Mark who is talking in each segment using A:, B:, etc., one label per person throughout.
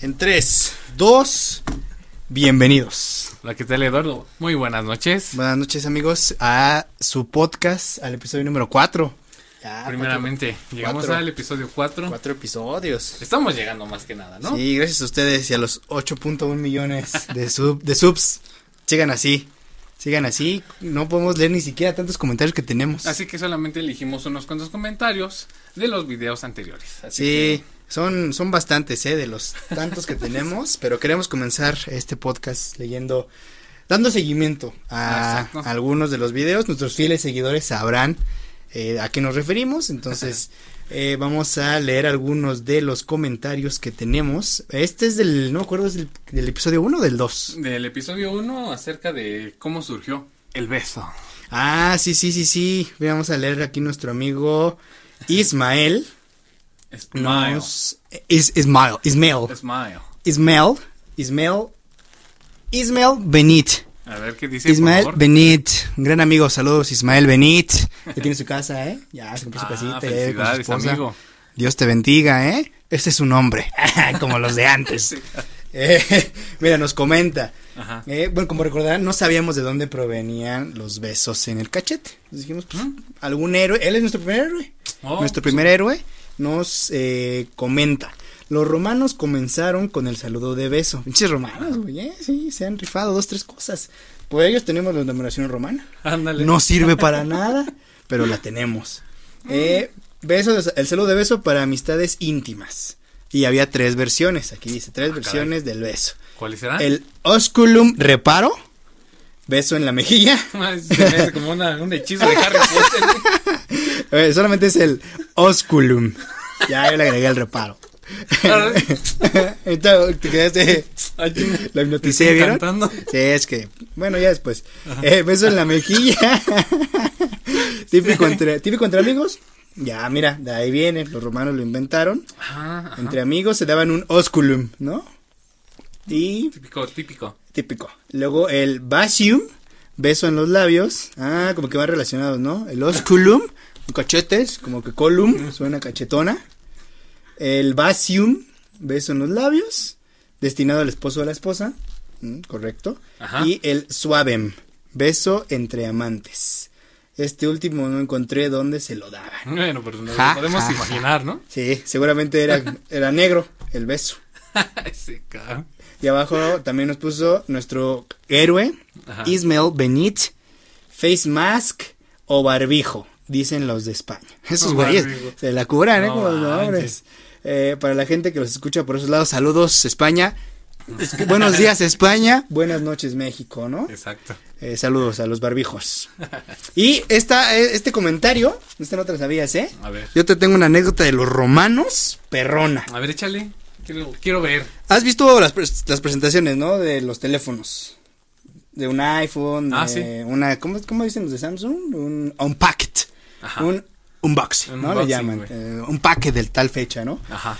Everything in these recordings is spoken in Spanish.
A: En 3, 2, bienvenidos.
B: Hola, ¿qué tal Eduardo? Muy buenas noches.
A: Buenas noches amigos a su podcast, al episodio número 4.
B: Primeramente, llegamos
A: cuatro.
B: al episodio 4.
A: Cuatro episodios.
B: Estamos llegando más que nada, ¿no?
A: Sí, gracias a ustedes y a los 8.1 millones de, sub, de subs. Sigan así, sigan así. No podemos leer ni siquiera tantos comentarios que tenemos.
B: Así que solamente elegimos unos cuantos comentarios de los videos anteriores. Así
A: Sí, son, son bastantes, ¿eh? De los tantos que tenemos, pero queremos comenzar este podcast leyendo, dando seguimiento a, algunos de los videos. Nuestros fieles seguidores sabrán eh, a qué nos referimos, entonces eh, vamos a leer algunos de los comentarios que tenemos. Este es del, no me acuerdo, es del, del episodio 1 o del 2.
B: que del episodio 1 acerca de cómo surgió el beso.
A: Ah, sí, sí, sí, sí. Vamos a leer aquí nuestro amigo Ismael. Nos, is, Ismael, Ismael.
B: Smile.
A: Ismael, Ismael, Ismael Benit.
B: A ver qué dice, por
A: Ismael
B: favor?
A: Benit, un gran amigo, saludos Ismael Benit. Ya tiene su casa, ¿eh? Ya se compró su
B: Ah,
A: casita, vive con su
B: felicidades,
A: esposa.
B: amigo.
A: Dios te bendiga, ¿eh? Este es su nombre, como los de antes. Eh, mira, nos comenta.
B: Ajá.
A: Eh, bueno, como recordarán, no sabíamos de dónde provenían los besos en el cachete. Entonces dijimos, pues, algún héroe, él es nuestro primer héroe.
B: Oh,
A: nuestro primer héroe nos eh, comenta. Los romanos comenzaron con el saludo de beso. Pinches romanos, güey, eh, sí, se han rifado dos, tres cosas. Por ellos tenemos la denominación romana.
B: Ándale.
A: No sirve para nada, pero la tenemos. Eh, beso, de- el saludo de beso para amistades íntimas. Y había tres versiones, aquí dice, tres
B: Ah,
A: versiones del beso.
B: ¿Cuál será?
A: El osculum reparo, beso en la mejilla.
B: Se me hace como una- un hechizo de Harry Potter.
A: Eh, solamente es el osculum. Ya yo le agregué el reparo. Entonces, te quedaste.
B: Te
A: hipnoticé, ¿vieron?
B: cantando.
A: Sí, es que. Bueno, ya después. Eh, beso en la mejilla. típico, entre, típico entre amigos. Ya, mira, de ahí viene. Los romanos lo inventaron.
B: Ajá, ajá.
A: Entre amigos se daban un osculum, ¿no? Y
B: Típico, típico.
A: típico. Luego el basium, beso en los labios. Ah, como que van relacionados, ¿no? El osculum, cachetes, como que colum, suena cachetona. El basium, beso en los labios, destinado al esposo o a la esposa. Mm, correcto.
B: Ajá.
A: Y el suavem, beso entre amantes. Este último no encontré dónde se lo daban.
B: Bueno, pero nos lo podemos imaginar, ¿no?
A: Sí, seguramente era, era negro el beso.
B: Ese cabrón.
A: Y abajo también nos puso nuestro héroe,
B: Ajá.
A: Ismael Benit, face mask o barbijo, dicen los de España. Esos güeyes se la cubran, ¿eh?
B: No
A: Como los
B: manches.
A: Eh, para la gente que los escucha por esos lados, saludos España. Buenos días España, buenas noches México, ¿no?
B: Exacto.
A: Eh, saludos a los barbijos. Y esta, eh, este comentario, esta no te la sabías, ¿eh?
B: A ver.
A: Yo te tengo una anécdota de los romanos, perrona.
B: A ver, échale. Quiero, quiero ver.
A: ¿Has visto las, pres- las presentaciones, no? De los teléfonos. De un iPhone,
B: Ah,
A: de
B: sí.
A: una, ¿cómo, ¿cómo dicen los de Samsung? Un unpacked.
B: Ajá.
A: Un unboxing,
B: Un
A: ¿no? Le
B: unboxing,
A: llaman.
B: güey.
A: eh, un paquete del tal fecha, ¿no?
B: Ajá.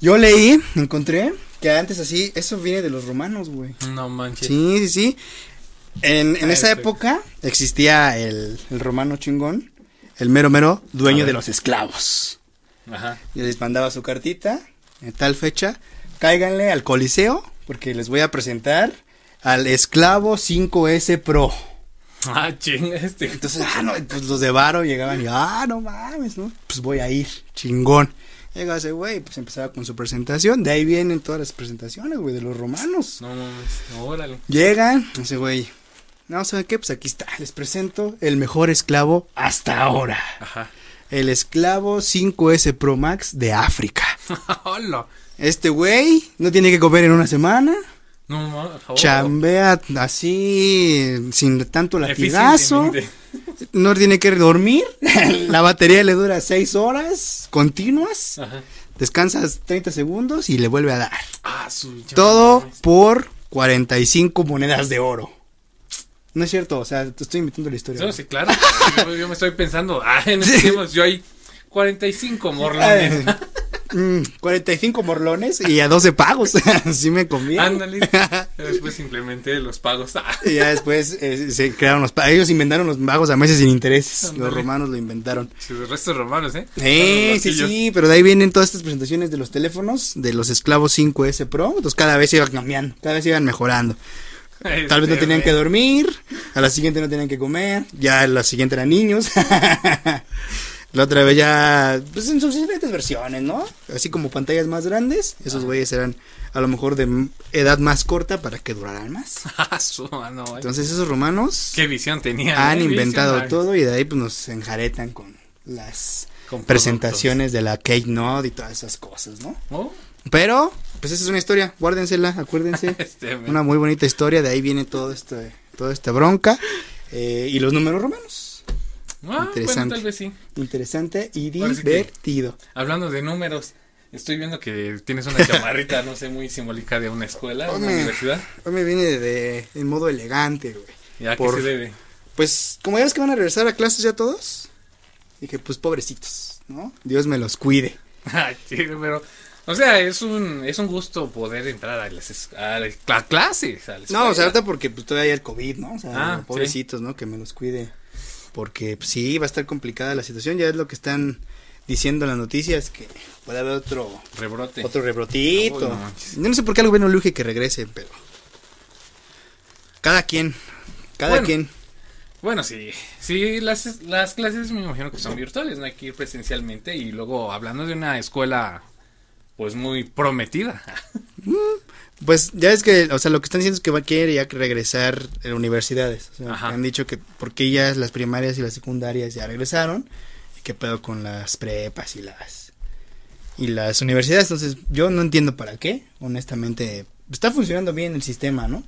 A: Yo leí, encontré que antes así, eso viene de los romanos, güey.
B: No manches.
A: Sí, sí, sí. En, en esa época existía el, el romano chingón, el mero mero dueño de los esclavos.
B: Ajá.
A: Y les mandaba su cartita, en tal fecha, cáiganle al Coliseo, porque les voy a presentar al esclavo 5S Pro.
B: Ah, chinga este.
A: Entonces, ah, no, pues los de Varo llegaban y, ah, no mames, ¿no? Pues voy a ir, chingón. Llega ese güey, pues empezaba con su presentación, de ahí vienen todas las presentaciones, güey, de los romanos.
B: No mames. Órale.
A: Llegan, ese güey, no, ¿saben qué? Pues aquí está, les presento el mejor esclavo hasta ahora.
B: Ajá.
A: El esclavo 5S Pro Max de África.
B: Hola.
A: Este güey no tiene que comer en una semana.
B: No mames. oh.
A: Chambea así, sin tanto latigazo. No tiene que dormir. La batería le dura 6 horas continuas.
B: Ajá.
A: Descansas 30 segundos y le vuelve a dar.
B: Ah, su
A: Todo por 45 monedas de oro. No es cierto, o sea, te estoy inventando la historia.
B: No, sí, claro. Yo, yo me estoy pensando, ah, en tiempos yo hay 45 morlones.
A: Mm, 45 morlones y a 12 pagos. Así me conviene.
B: Ándale. Después implementé los pagos.
A: Y ya después eh, se crearon los pagos. Ellos inventaron los pagos a meses sin intereses. Los romanos lo inventaron.
B: Sí, Los restos romanos, ¿eh?
A: Sí,
B: Los
A: sí, sí, pero de ahí vienen todas estas presentaciones de los teléfonos, de los esclavos 5S Pro, entonces cada vez iban cambiando, cada vez iban mejorando. Tal vez no
B: Este,
A: tenían que dormir, a la siguiente no tenían que comer, ya a la siguiente eran niños. La otra vez ya, pues en sus diferentes versiones, ¿no? Así como pantallas más grandes, esos
B: Ajá.
A: güeyes eran a lo mejor de edad más corta para que duraran más.
B: Ah.
A: Entonces esos romanos
B: Qué visión tenían.
A: han inventado todo y de ahí pues nos enjaretan con las
B: Con
A: presentaciones de la Kate Nod y todas esas cosas, ¿no?
B: Oh,
A: Pero, pues esa es una historia, guárdensela, acuérdense.
B: este,
A: una muy bonita historia, de ahí viene todo este, toda esta bronca. eh, y los números romanos.
B: Ah,
A: interesante.
B: Bueno, tal vez sí.
A: Interesante y
B: sí que-
A: divertido.
B: Hablando de números, estoy viendo que tienes una chamarrita, no sé, muy simbólica de una escuela, una
A: Hombre.
B: universidad.
A: Hoy me viene de, en modo elegante, güey.
B: ¿Y a qué
A: Por-
B: se debe?
A: Pues, como ya ves que van a regresar a clases ya todos, dije, pues pobrecitos, ¿no? Dios me los cuide.
B: Ay, sí, pero, o sea, es un, es un gusto poder entrar a las a la cla- clases. a la
A: No, o sea, ahorita porque pues todavía hay el COVID, ¿no? O sea,
B: Ah,
A: pobrecitos, ¿no? Que me los cuide. Porque pues, sí, va a estar complicada la situación. Ya es lo que están diciendo las noticias, que puede haber otro
B: Rebrote.
A: otro rebrotito.
B: No manches.
A: Yo no sé por qué al gobierno le que regrese, pero... Cada quien, cada
B: Bueno.
A: quien.
B: Bueno, sí, sí, las, las clases me imagino que son virtuales, no hay que ir presencialmente y luego hablando de una escuela, pues muy prometida.
A: Pues ya es que, o sea, lo que están diciendo es que va a querer ya regresar a universidades. O sea, han dicho que porque ya las primarias y las secundarias ya regresaron. Y qué pedo con las prepas y las y las universidades. Entonces, yo no entiendo para qué. Honestamente, está funcionando bien el sistema, ¿no?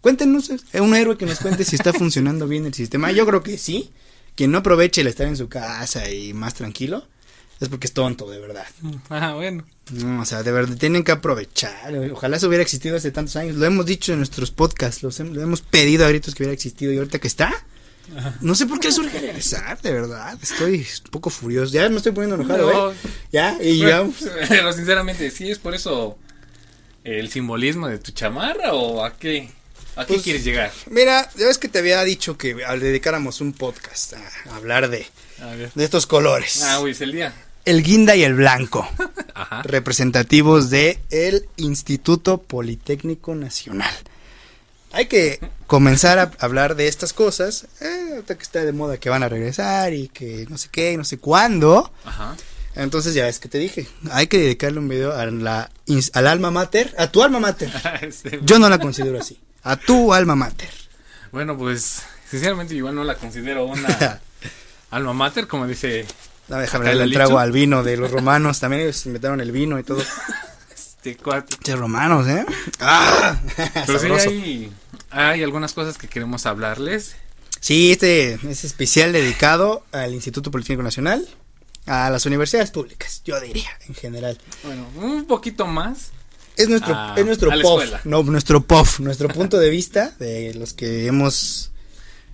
A: Cuéntenos, eh, un héroe que nos cuente si está funcionando bien el sistema. Yo creo que sí. Quien no aproveche el estar en su casa y más tranquilo es porque es tonto, de verdad.
B: ah, bueno.
A: No, o sea, de verdad tienen que aprovechar. Ojalá eso hubiera existido hace tantos años. Lo hemos dicho en nuestros podcasts, los hem- lo hemos pedido a gritos que hubiera existido y ahorita que está. No sé por qué les urge regresar, de verdad. Estoy un poco furioso. Ya me estoy poniendo enojado,
B: No,
A: ¿eh? Ya, y
B: Bueno,
A: vamos.
B: Pero sinceramente, ¿sí es por eso el simbolismo de tu chamarra o a qué? ¿A qué
A: Pues,
B: quieres llegar?
A: Mira, ya ves que te había dicho que al dedicáramos un podcast a hablar de,
B: A
A: de estos colores.
B: Ah, hoy es el día.
A: El guinda y el blanco,
B: Ajá.
A: representativos de el Instituto Politécnico Nacional. Hay que comenzar a hablar de estas cosas, eh, ahorita que está de moda que van a regresar y que no sé qué, no sé cuándo.
B: Ajá.
A: Entonces ya es que te dije, hay que dedicarle un video a la al alma mater, a tu alma mater. Yo no la considero así, a tu alma mater.
B: Bueno, pues sinceramente igual no la considero una alma mater, como dice
A: No, déjame
B: el
A: trago al vino de los romanos, también ellos inventaron el vino y todo.
B: este cuate.
A: Che, romanos, ¿eh? ¡Ah!
B: Pero sí hay, hay algunas cosas que queremos hablarles.
A: Sí, este es especial dedicado al Instituto Politécnico Nacional, a las universidades públicas, yo diría, en general.
B: Bueno, un poquito más.
A: Es nuestro,
B: Ah,
A: es nuestro POF, no, nuestro POF, nuestro punto de vista de los que hemos...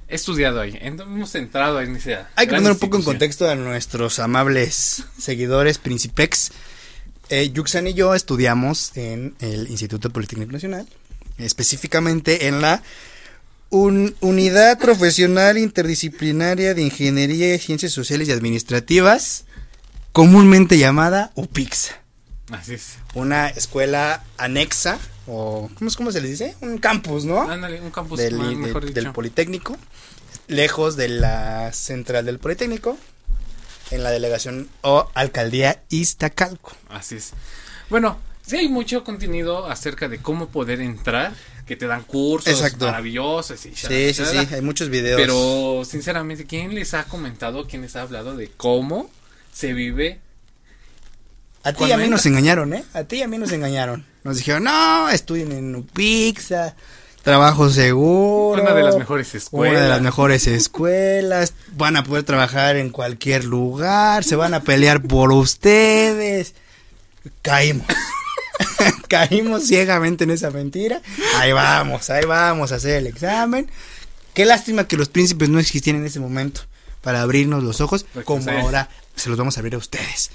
B: He estudiado ahí. Hemos entrado en esa.
A: Hay que poner un poco en contexto a nuestros amables seguidores, Principex. Eh, Yuxan y yo estudiamos en el Instituto Politécnico Nacional, específicamente en la un- Unidad Profesional Interdisciplinaria de Ingeniería, Ciencias Sociales y Administrativas, comúnmente llamada UPIX.
B: Así es.
A: Una escuela anexa, o ¿cómo, es- cómo se les dice? Un campus, ¿no?
B: Ándale, un campus
A: del,
B: más,
A: de-
B: mejor
A: del. Politécnico, lejos de la central del Politécnico, en la delegación o alcaldía Iztacalco.
B: Así es. Bueno, sí hay mucho contenido acerca de cómo poder entrar, que te dan cursos
A: Exacto.
B: maravillosos y
A: Sí, sí, sí, hay muchos videos.
B: Pero sinceramente, ¿quién les ha comentado, quién les ha hablado de cómo se vive?
A: A ti y a mí nos engañaron, ¿eh? A ti y a mí nos engañaron. Nos dijeron, no, estudien en Upixa, trabajo seguro.
B: Una de las mejores escuelas.
A: Una de las mejores escuelas. Van a poder trabajar en cualquier lugar. Se van a pelear por ustedes. Caímos. Caímos ciegamente en esa mentira. Ahí vamos, ahí vamos a hacer el examen. Qué lástima que los príncipes no existían en ese momento. para abrirnos los ojos,
B: Pues,
A: como ahora se los vamos a abrir a ustedes.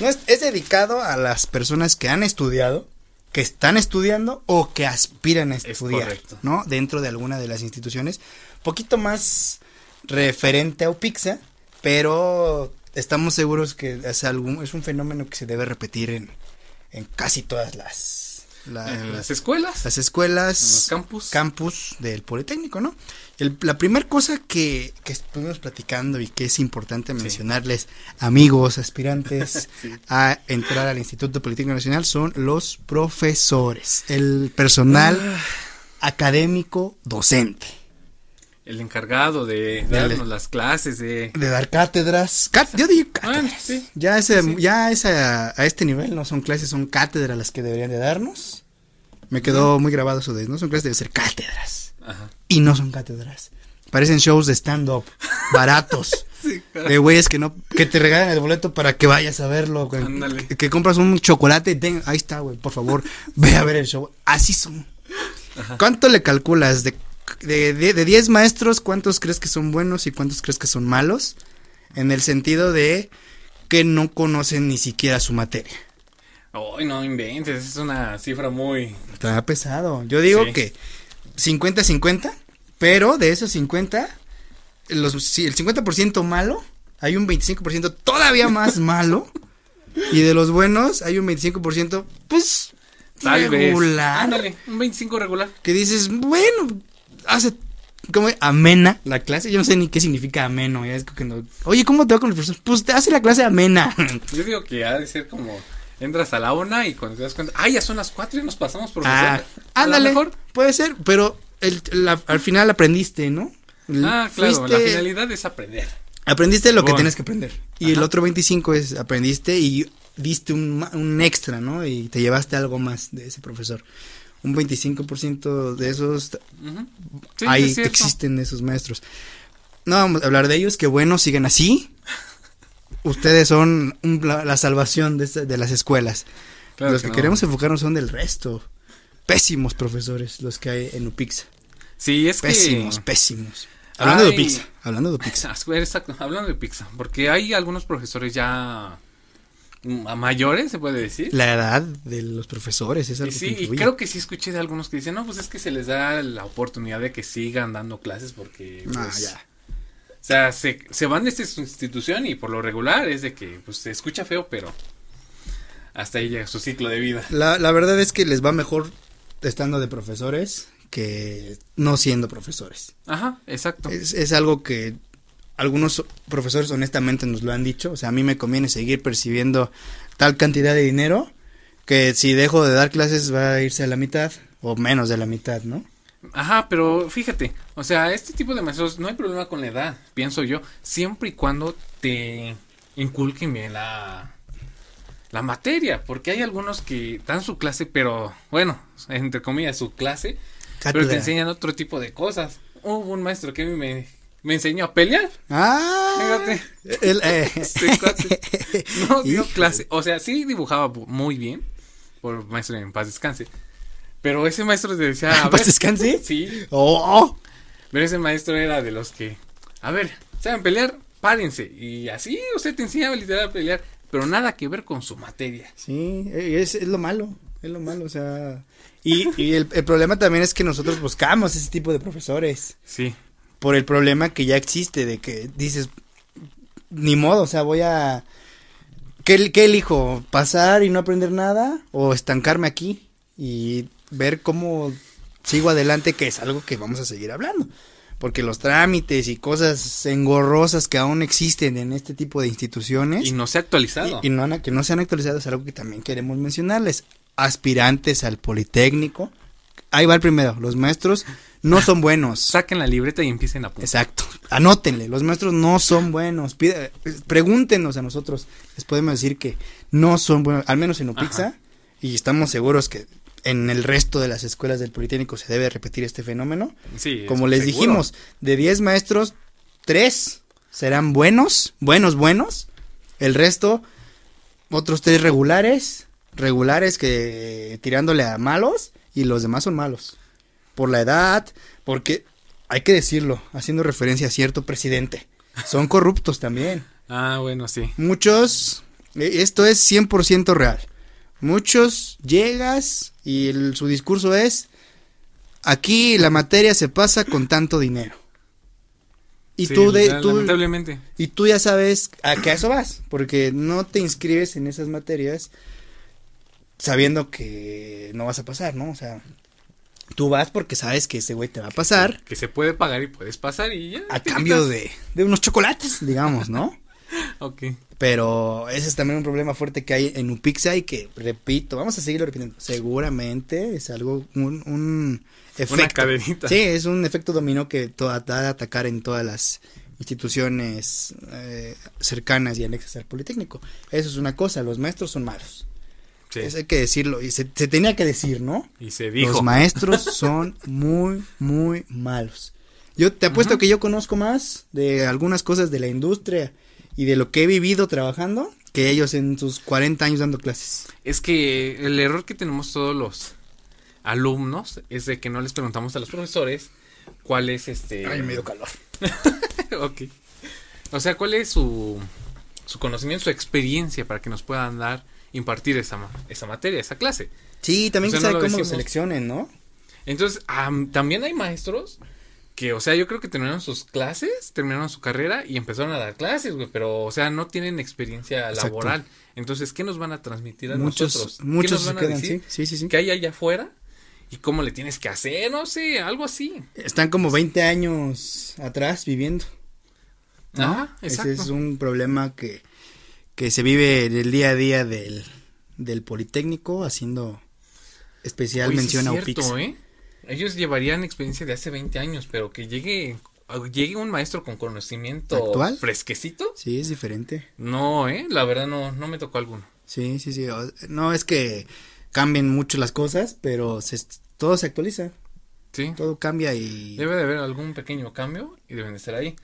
A: No es, es dedicado a las personas que han estudiado, que están estudiando o que aspiran a
B: Es
A: estudiar. ¿no? Dentro de alguna de las instituciones. Poquito más referente a UPIXA, pero estamos seguros que es, algún, es un fenómeno que se debe repetir en, en casi todas las, la-
B: En
A: las,
B: las escuelas,
A: las escuelas,
B: en los campus.
A: campus del Politécnico, ¿no? El- la primera cosa que, que estuvimos platicando y que es importante mencionarles, amigos, aspirantes
B: Sí.
A: a entrar al Instituto Politécnico Nacional, son los profesores, el personal
B: Ah.
A: académico docente.
B: El encargado de darnos las clases de...
A: De dar cátedras. Cát- yo digo cátedras.
B: Bueno, sí.
A: Ya, ese,
B: Sí.
A: ya esa, a este nivel no son clases, son cátedras las que deberían de darnos. Me quedó muy grabado eso de no son clases, deben ser cátedras.
B: Ajá.
A: Y no son cátedras. Parecen shows de stand-up baratos.
B: Sí,
A: de güeyes que no que te regalan el boleto para que vayas a verlo. Que, que compras un chocolate y ten, ahí está, güey, por favor, ve a ver el show. Así son. ¿Cuánto le calculas de de, de, de 10 maestros, cuántos crees que son buenos y cuántos crees que son malos? En el sentido de que no conocen ni siquiera su materia.
B: Ay, no inventes, es una cifra muy...
A: Está pesado. Yo digo
B: Sí.
A: que 50-50, pero de esos 50, los, el 50% malo, hay un 25% todavía más malo. Y de los buenos, hay un 25%, pues,
B: Tal vez.
A: regular.
B: Ándale, un 25 regular.
A: Que dices, bueno, hace como amena la clase. Yo no sé ni qué significa ameno. ya es que no- Oye, ¿cómo te va con los profesores? Pues te hace la clase amena.
B: Yo digo que ha de ser como... Entras a la una y cuando te das cuenta... Ah, ya son las cuatro y nos pasamos, profesor.
A: ah, ándale.
B: mejor...
A: Puede ser, pero el- la- al final aprendiste, ¿no?
B: Ah, claro, la finalidad es aprender.
A: Aprendiste lo que tienes que aprender. Y el otro 25 es aprendiste y diste un, un extra, ¿no? Y te llevaste algo más de ese profesor. Un 25% de esos
B: Ujú. Sí,
A: ahí
B: es
A: existen esos maestros. No vamos a hablar de ellos, que bueno, sigan así. Ustedes son un- la, la salvación de, las escuelas.
B: Claro
A: los que,
B: no.
A: queremos enfocarnos son del resto. Pésimos profesores los que hay en UPIXA.
B: Sí, es
A: Pésimos,
B: que...
A: pésimos. Hablando de. UPIXA, hablando de UPIXA.
B: Exacto, hablando de pizza, porque hay algunos profesores ya a mayores, se puede decir.
A: La edad de los profesores es
B: Y
A: algo que
B: sí, y
A: influye.
B: creo que sí escuché de algunos que dicen, no, pues es que se les da la oportunidad de que sigan dando clases porque,
A: No,
B: pues,
A: ya.
B: o sea, se, se van de esta institución y por lo regular es de que, pues, se escucha feo, pero hasta ahí llega su ciclo de vida.
A: La, la verdad es que les va mejor estando de profesores que no siendo profesores.
B: Ajá, exacto.
A: Es, es algo que algunos profesores honestamente nos lo han dicho. O sea, a mí me conviene seguir percibiendo tal cantidad de dinero que si dejo de dar clases va a irse a la mitad o menos de la mitad, ¿no?
B: Ajá, pero fíjate, o sea, este tipo de maestros no hay problema con la edad, pienso yo, siempre y cuando te inculquen bien la, la materia, porque hay algunos que dan su clase, pero bueno, entre comillas, su clase, pero te enseñan otro tipo de cosas. Hubo un maestro que a mí me, me enseñó a pelear.
A: Ah,
B: Fíjate.
A: el, eh.
B: Este no dio clase. O sea, sí dibujaba bu- muy bien, por maestro en paz descanse. Pero ese maestro te decía, a
A: ¿Paz
B: ver,
A: descanse?
B: Sí,
A: Oh,
B: pero ese maestro era de los que, a ver, ¿saben pelear? Párense. Y así usted te enseñaba literal a pelear, pero nada que ver con su materia.
A: Sí, eh, es, es lo malo, es lo malo, o sea... Y, y el, el problema también es que nosotros buscamos ese tipo de profesores
B: Sí,
A: por el problema que ya existe de que dices, ni modo, o sea, voy a... ¿Qué, qué elijo? ¿Pasar y no aprender nada? ¿O estancarme aquí y ver cómo sigo adelante, que es algo que vamos a seguir hablando? Porque los trámites y cosas engorrosas que aún existen en este tipo de instituciones...
B: y no se ha actualizado.
A: Y, y no que no se han actualizado es algo que también queremos mencionarles. Aspirantes al Politécnico. Ahí va el primero. Los maestros no son buenos.
B: Saquen la libreta y empiecen a apuntar.
A: Exacto. Anótenle. Los maestros no son buenos. Pide- pregúntenos a nosotros. Les podemos decir que no son buenos. Al menos en Upixa.
B: Ajá.
A: Y estamos seguros que en el resto de las escuelas del Politécnico se debe repetir este fenómeno.
B: Sí,
A: Como
B: es
A: les
B: seguro.
A: dijimos, de 10 maestros, 3 serán buenos, buenos, buenos. El resto, otros 3 regulares, regulares que tirándole a malos y los demás son malos. Por la edad, porque hay que decirlo, haciendo referencia a cierto presidente son corruptos también.
B: Ah, bueno, sí.
A: Muchos, eh, esto es 100% real. Muchos llegas y el- su discurso es, aquí la materia se pasa con tanto dinero. Y
B: Sí,
A: tú, de,
B: la-
A: tú,
B: Lamentablemente.
A: y tú ya sabes a qué a eso vas, porque no te inscribes en esas materias sabiendo que no vas a pasar, ¿no? O sea, tú vas porque sabes que ese güey te va a pasar
B: Que se puede pagar y puedes pasar y ya.
A: a cambio de, de unos chocolates, digamos, ¿no?
B: Ok.
A: Pero ese es también un problema fuerte que hay en Upixa y que, repito, vamos a seguirlo repitiendo. Seguramente es algo, un, un efecto.
B: Una cadenita.
A: Sí, es un efecto dominó que va a atacar en todas las instituciones eh, cercanas y anexas al Politécnico. Eso es una cosa, los maestros son malos.
B: Sí.
A: Eso hay que decirlo. Y se, se tenía que decir, ¿no?
B: Y se dijo.
A: Los maestros son muy, muy malos. Yo te apuesto que yo conozco más de algunas cosas de la industria y de lo que he vivido trabajando que ellos en sus 40 años dando clases.
B: Es que el error que tenemos todos los alumnos es de que no les preguntamos a los profesores cuál es este.
A: calor.
B: ok. O sea, cuál es su, su conocimiento, su experiencia para que nos puedan dar, impartir esa, esa materia, esa clase.
A: Sí, también
B: O sea, no
A: sabe
B: lo
A: cómo lo seleccionen, ¿no?
B: Entonces, am, también hay maestros que, o sea, yo creo que terminaron sus clases, terminaron su carrera y empezaron a dar clases, güey, pero, o sea, no tienen experiencia
A: Exacto.
B: laboral. Entonces, ¿qué nos van a transmitir a
A: Muchos,
B: nosotros? ¿Qué
A: muchos
B: nos
A: se
B: van a
A: quedan,
B: decir?
A: sí, sí, sí.
B: ¿Qué hay allá afuera? ¿Y cómo le tienes que hacer? No sé, algo así.
A: Están como 20 años atrás viviendo. ¿no?
B: Ajá, exacto.
A: Ese es un problema que, que se vive en el día a día del, del Politécnico, haciendo especial
B: sí
A: mención
B: es
A: a
B: cierto,
A: UPIX.
B: ¿eh? Ellos llevarían experiencia de hace 20 años, pero que llegue, llegue un maestro con conocimiento
A: ¿Actual?
B: fresquecito.
A: Sí, es diferente.
B: No, ¿eh? La verdad no, no me tocó alguno.
A: Sí, sí, sí. No es que cambien mucho las cosas, pero se, todo se actualiza,
B: Sí.
A: todo cambia y...
B: Debe de haber algún pequeño cambio y deben de estar ahí.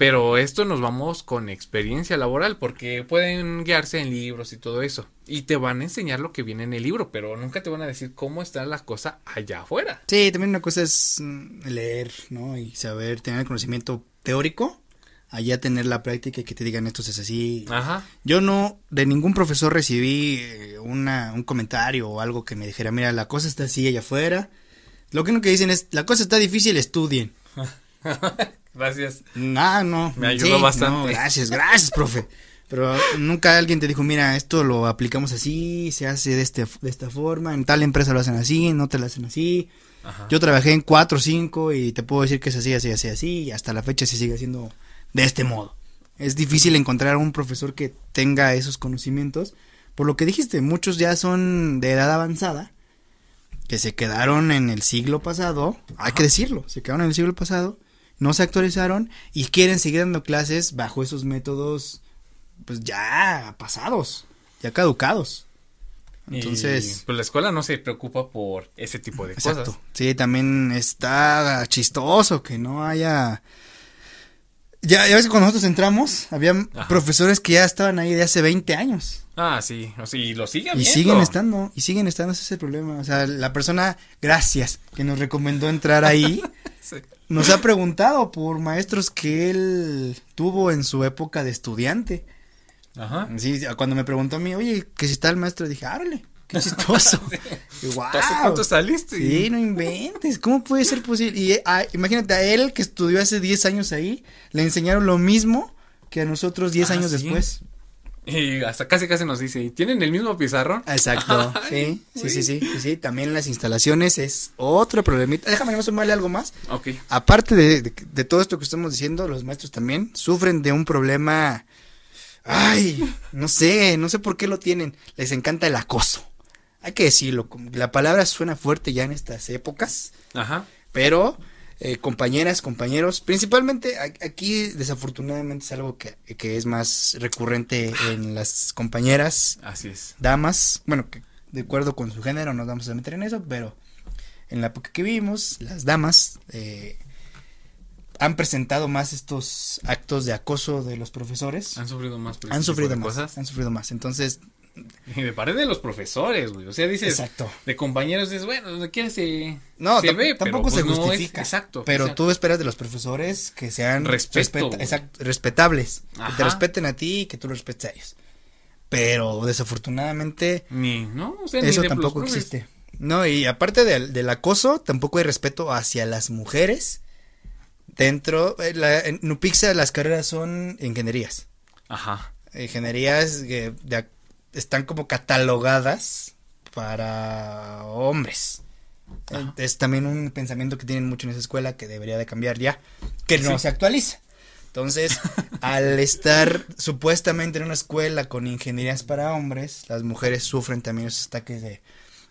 B: Pero esto nos vamos con experiencia laboral porque pueden guiarse en libros y todo eso. Y te van a enseñar lo que viene en el libro, pero nunca te van a decir cómo está la cosa allá afuera.
A: Sí, también una cosa es mm, leer, ¿no? Y saber, tener el conocimiento teórico, allá tener la práctica y que te digan esto es así.
B: Ajá.
A: Yo no, de ningún profesor recibí eh, una, un comentario o algo que me dijera, mira, la cosa está así allá afuera. Lo que no que dicen es, la cosa está difícil, estudien.
B: Gracias.
A: Ah, no.
B: Me ayudó bastante.
A: no, gracias, gracias, profe. Pero nunca alguien te dijo, mira, esto lo aplicamos así, se hace de, este, de esta forma, en tal empresa lo hacen así, en otra lo hacen así.
B: Ajá.
A: Yo trabajé en cuatro o cinco y te puedo decir que es así, así, así, así, y hasta la fecha se sigue haciendo de este modo. Es difícil encontrar un profesor que tenga esos conocimientos. Por lo que dijiste, muchos ya son de edad avanzada, que se quedaron en el siglo pasado, hay que decirlo, se quedaron en el siglo pasado, no se actualizaron y quieren seguir dando clases bajo esos métodos, pues ya pasados, ya caducados. Entonces,
B: Y, pues la escuela no se preocupa por ese tipo de
A: Exacto.
B: cosas.
A: Sí, también está chistoso que no haya. Ya, ya ves que cuando nosotros entramos, había
B: Ajá.
A: profesores que ya estaban ahí de hace 20 años.
B: Ah, sí, o sea, y lo siguen
A: Y
B: viendo.
A: siguen estando, y siguen estando, ese es el problema. O sea, la persona, gracias, que nos recomendó entrar ahí,
B: Sí.
A: Nos ha preguntado por maestros que él tuvo en su época de estudiante.
B: Ajá.
A: Sí, cuando me preguntó a mí, oye, que si está el maestro, dije, árale, qué chistoso.
B: ¿Tú
A: "Guau".
B: ¿Hace cuánto saliste?
A: Sí, no inventes. ¿Cómo puede ser posible? Y ah, imagínate a él que estudió hace 10 años ahí, le enseñaron lo mismo que a nosotros 10
B: Ah,
A: años
B: sí.
A: después.
B: Y hasta casi casi nos dice, ¿y ¿tienen el mismo pizarrón?
A: Exacto. Sí, sí, sí, sí, sí. También las instalaciones es otro problemita. Déjame no sumarle algo más.
B: Ok.
A: Aparte de, de- de todo esto que estamos diciendo, los maestros también sufren de un problema. Ay, no sé, no sé por qué lo tienen. Les encanta el acoso. Hay que decirlo. La palabra suena fuerte ya en estas épocas.
B: Ajá.
A: Pero, eh, compañeras, compañeros, principalmente aquí desafortunadamente es algo que, que es más recurrente en las compañeras,
B: Así es.
A: damas, bueno, que de acuerdo con su género nos vamos a meter en eso, pero en la época que vivimos, las damas eh, han presentado más estos actos de acoso de los profesores.
B: Han sufrido más.
A: Han
B: este tipo
A: sufrido más,
B: cosas.
A: han sufrido más. Entonces,
B: de parte de los profesores, güey. O sea, dices.
A: Exacto.
B: De compañeros, dices, bueno, donde quiera se.
A: No,
B: se pero,
A: tampoco se
B: pues, no es-
A: justifica.
B: exacto.
A: Pero
B: exacto.
A: tú esperas de los profesores que sean
B: Respeto,
A: exacto, respetables, que te respeten a ti y que tú los respetes a ellos. Pero desafortunadamente
B: Ni, ¿no? O sea, ni
A: eso
B: de
A: tampoco existe. No, y aparte del, del acoso, tampoco hay respeto hacia las mujeres. Dentro, eh, la, en Nupixa las carreras son ingenierías.
B: Ajá.
A: Ingenierías que de ac- están como catalogadas para hombres.
B: Ajá.
A: Es también un pensamiento que tienen mucho en esa escuela que debería de cambiar ya, que no
B: Sí.
A: se actualiza. Entonces, al estar supuestamente en una escuela con ingenierías para hombres, las mujeres sufren también esos ataques de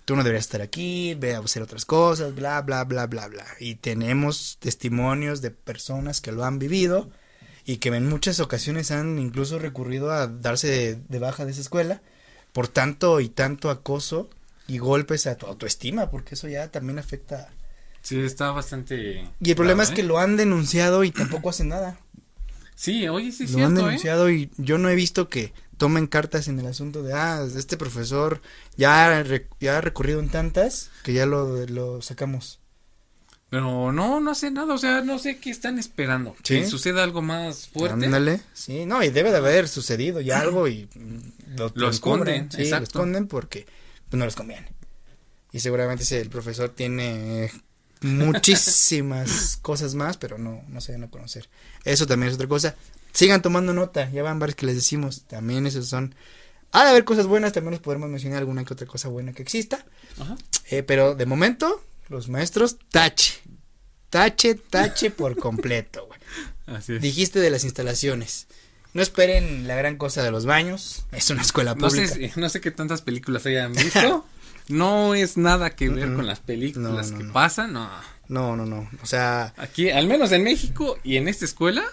A: tú no deberías estar aquí, ve a hacer otras cosas, bla, bla, bla, bla, bla. Y tenemos testimonios de personas que lo han vivido y que en muchas ocasiones han incluso recurrido a darse de, de baja de esa escuela por tanto y tanto acoso y golpes a tu autoestima, porque eso ya también afecta.
B: Sí, está bastante.
A: Y el problema
B: grave.
A: es que lo han denunciado y tampoco hacen nada.
B: Sí, oye, sí,
A: lo han
B: cierto, ¿eh?
A: denunciado y yo no he visto que tomen cartas en el asunto de, ah, este profesor ya, ya ha recurrido en tantas que ya lo, lo sacamos.
B: Pero no, no hace nada. O sea, no sé qué están esperando.
A: Sí.
B: Que suceda algo más fuerte.
A: Ándale. Sí, no, y debe de haber sucedido ya algo y lo,
B: Lo esconden,
A: Sí, lo esconden porque pues, no les conviene. Y seguramente el profesor tiene muchísimas cosas más, pero no, no se dan a conocer. Eso también es otra cosa. Sigan tomando nota, ya van varios que les decimos. También esos son. Ha de haber cosas buenas, también nos podremos mencionar alguna que otra cosa buena que exista.
B: Ajá.
A: Eh, pero de momento, los maestros, tache. Tache, tache por completo, güey.
B: Así es.
A: Dijiste de las instalaciones. No esperen la gran cosa de los baños. Es una escuela
B: No
A: pública.
B: sé, no sé qué tantas películas hayan visto. no es nada que ver con las películas
A: No, no,
B: que pasan. No.
A: No, no, no. O sea,
B: Aquí, al menos en México y en esta escuela,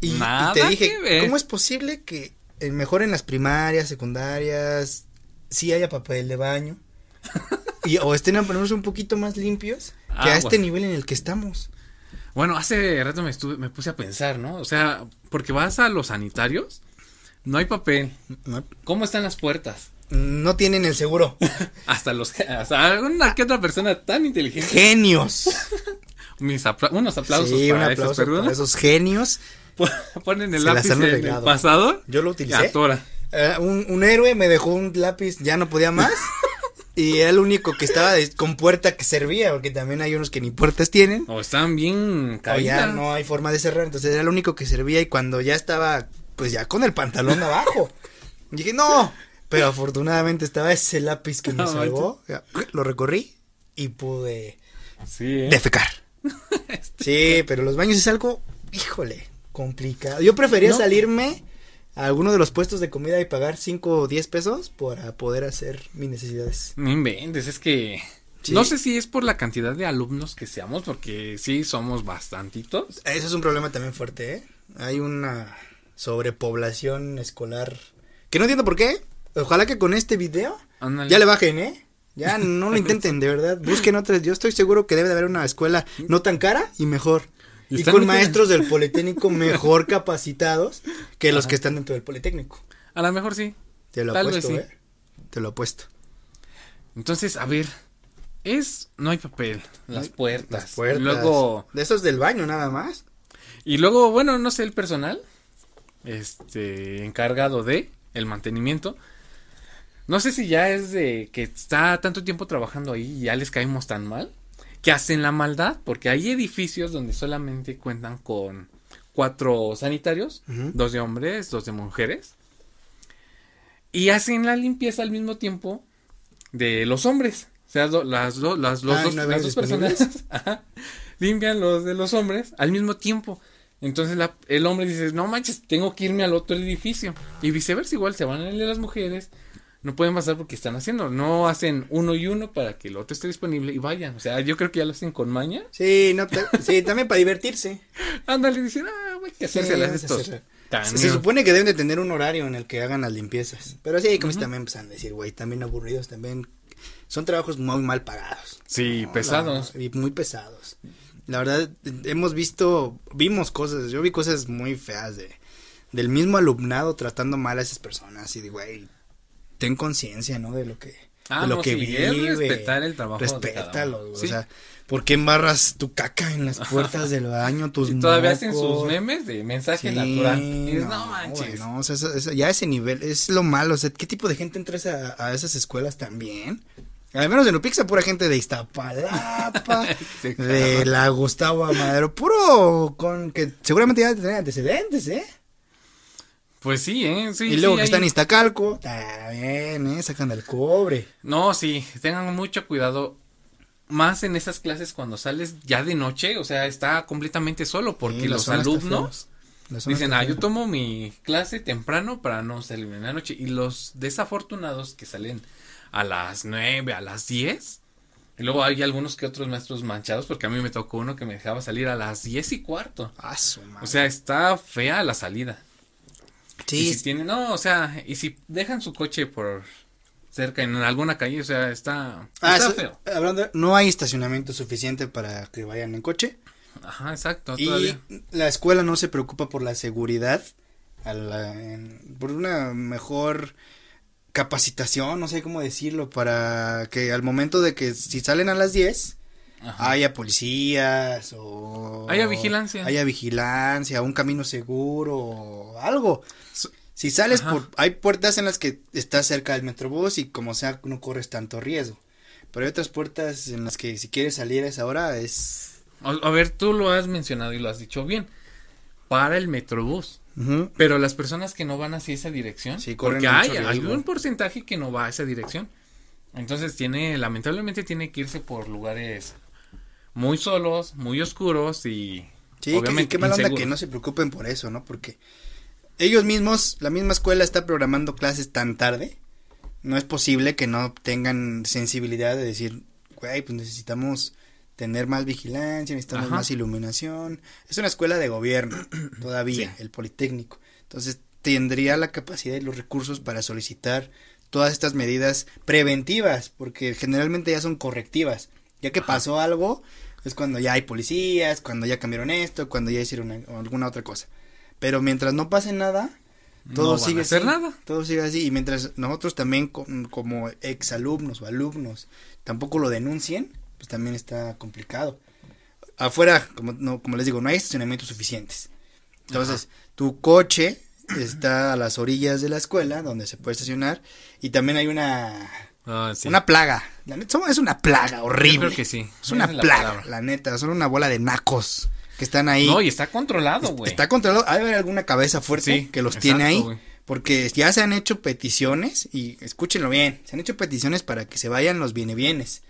A: y, y
B: nada
A: te dije,
B: que ver.
A: ¿cómo es posible que eh, mejor en las primarias, secundarias, sí haya papel de baño? y, o estén a ponernos un poquito más limpios que
B: Ah,
A: a este
B: bueno.
A: nivel en el que estamos.
B: Bueno, hace rato me estuve, me puse a pensar, ¿no? O sea, porque vas a los sanitarios, no hay papel.
A: No,
B: ¿Cómo están las puertas?
A: no tienen el seguro.
B: Hasta los, hasta alguna que otra persona tan inteligente.
A: Genios.
B: Mis apla- unos aplausos
A: sí, un aplauso
B: personas.
A: para esos genios.
B: Ponen el
A: Se
B: lápiz en el pasador.
A: Yo lo utilicé.
B: atora.
A: Eh, un, un héroe me dejó un lápiz, ya no podía más. Y era el único que estaba de- con puerta que servía, porque también hay unos que ni puertas tienen.
B: O están bien
A: O ya no hay forma de cerrar, entonces era el único que servía y cuando ya estaba, pues ya con el pantalón abajo. Dije, no, pero afortunadamente estaba ese lápiz que me salvó. Lo recorrí y pude
B: Sí, ¿eh?
A: defecar. Sí, pero los baños es algo, híjole, complicado. Yo prefería
B: No.
A: salirme a alguno de los puestos de comida y pagar 5 o 10 pesos para poder hacer mis necesidades.
B: No inventes, es que.
A: Sí.
B: No sé si es por la cantidad de alumnos que seamos, porque sí somos bastantitos.
A: Eso es un problema también fuerte, ¿eh? Hay una sobrepoblación escolar que no entiendo por qué. Ojalá que con este video ya le bajen, ¿eh? Ya no lo intenten, de verdad. Busquen otras. Yo estoy seguro que debe de haber una escuela no tan cara y mejor.
B: Y
A: con maestros del Politécnico mejor capacitados que los
B: Ajá.
A: que están dentro del Politécnico.
B: A lo mejor sí.
A: Te lo
B: Tal
A: apuesto,
B: vez sí.
A: ¿eh? Te lo apuesto.
B: Entonces, a ver. Es. No hay papel. Las puertas.
A: Las puertas.
B: Luego.
A: De esos del baño nada más.
B: Y luego, bueno, no sé, el personal. Este. Encargado de. El mantenimiento. No sé si ya es de que está tanto tiempo trabajando ahí y ya les caímos tan mal. Que hacen la maldad. Porque hay edificios donde solamente cuentan con cuatro sanitarios. Dos de hombres, dos de mujeres. Y hacen la limpieza al mismo tiempo de los hombres. O sea, do- las, do- las, los
A: Ah, ¿y
B: dos,
A: no
B: las dos personas ajá, limpian los de los hombres al mismo tiempo. Entonces la- el hombre dice, no manches, tengo que irme al otro edificio. Y viceversa, igual se van a de las mujeres. No pueden pasar porque están haciendo. No hacen uno y uno para que el otro esté disponible y vayan. O sea, yo creo que ya lo hacen con maña.
A: Sí, no te- sí, también para divertirse.
B: Ándale, dicen, ah, güey, que hacerse
A: Sí,
B: las estos.
A: hacer-
B: caños".
A: Se, se supone que deben de tener un horario en el que hagan las limpiezas. Pero sí, como si también empiezan a decir, güey, también aburridos, también. Son trabajos muy mal pagados.
B: Sí,
A: No,
B: pesados.
A: la- y muy pesados. La verdad, hemos visto, vimos cosas, yo vi cosas muy feas de, del mismo alumnado tratando mal a esas personas y de, güey, ten conciencia, ¿no? De lo que,
B: Ah,
A: de lo
B: no,
A: que vive.
B: es respetar el trabajo de
A: Respétalo,
B: uno.
A: o sea, ¿por qué embarras tu caca en las puertas del baño, tus
B: Y todavía hacen sus memes de mensaje
A: Sí,
B: natural. Y no,
A: no,
B: manches.
A: güey, no, o sea, eso- eso- ya ese nivel es lo malo. O sea, ¿qué tipo de gente entra a, esa- a esas escuelas también? Al menos en Upixa, pura gente de Iztapalapa,
B: Sí,
A: de la Gustavo Amadero, puro con que seguramente ya tienen antecedentes, ¿eh?
B: Pues sí, ¿eh? Sí,
A: y luego
B: sí,
A: que
B: hay-
A: está en Iztacalco, está bien, ¿eh? Sacan el cobre.
B: No, sí, tengan mucho cuidado. Más en esas clases cuando sales ya de noche, o sea, está completamente solo porque
A: Sí,
B: los alumnos dicen, ah, yo tomo mi clase temprano para no salir en la noche. Y los desafortunados que salen a las nueve, a las diez. Y luego hay algunos que otros maestros manchados porque a mí me tocó uno que me dejaba salir a las diez y cuarto.
A: Ah, su madre.
B: O sea, está fea la salida.
A: Sí,
B: y si tienen, no, o sea, y si dejan su coche por cerca en alguna calle, o sea, está,
A: Ah,
B: está
A: eso-
B: feo.
A: hablando, no hay estacionamiento suficiente para que vayan en coche.
B: Ajá, exacto,
A: Y
B: todavía.
A: la escuela no se preocupa por la seguridad, a la- en- por una mejor capacitación, no sé cómo decirlo, para que al momento de que si salen a las 10
B: Ajá.
A: haya policías o
B: Haya vigilancia.
A: haya vigilancia, un camino seguro, o algo. Si sales
B: Ajá.
A: por hay puertas en las que estás cerca del metrobús y como sea no corres tanto riesgo. Pero hay otras puertas en las que si quieres salir a esa hora es
B: A, a ver, tú lo has mencionado y lo has dicho bien. Para el metrobús. Pero las personas que no van hacia esa dirección,
A: Sí, corren
B: porque hay,
A: riesgo.
B: un porcentaje que no va a esa dirección. Entonces tiene, lamentablemente tiene que irse por lugares muy solos, muy oscuros y
A: Sí,
B: obviamente
A: qué mala onda que no se preocupen por eso, ¿no? Porque ellos mismos, la misma escuela está programando clases tan tarde. No es posible que no tengan sensibilidad de decir, güey, pues necesitamos tener más vigilancia, necesitamos
B: Ajá.
A: más iluminación. Es una escuela de gobierno todavía,
B: Sí.
A: el Politécnico. Entonces tendría la capacidad y los recursos para solicitar todas estas medidas preventivas, porque generalmente ya son correctivas. Ya que
B: Ajá.
A: pasó algo, es cuando ya hay policías, cuando ya cambiaron esto, cuando ya hicieron una- alguna otra cosa. Pero mientras no pase nada, todo
B: no van
A: sigue
B: a hacer
A: así.
B: nada.
A: Todo sigue así. Y mientras nosotros también, co- como exalumnos o alumnos, tampoco lo denuncien, pues también está complicado. Afuera, como, no, como les digo, no hay estacionamientos suficientes. Entonces, tu coche está a las orillas de la escuela, donde se puede estacionar, y también hay una,
B: Ah, sí.
A: una plaga. La neta, es una plaga horrible.
B: Yo creo que sí.
A: Es una plaga, la neta. Son una bola de nacos que están ahí.
B: No, y está controlado, güey.
A: Está controlado. Hay alguna cabeza fuerte
B: Sí,
A: que los
B: exacto,
A: tiene ahí. Porque ya se han hecho peticiones, y escúchenlo bien, se han hecho peticiones para que se vayan los viene bienes,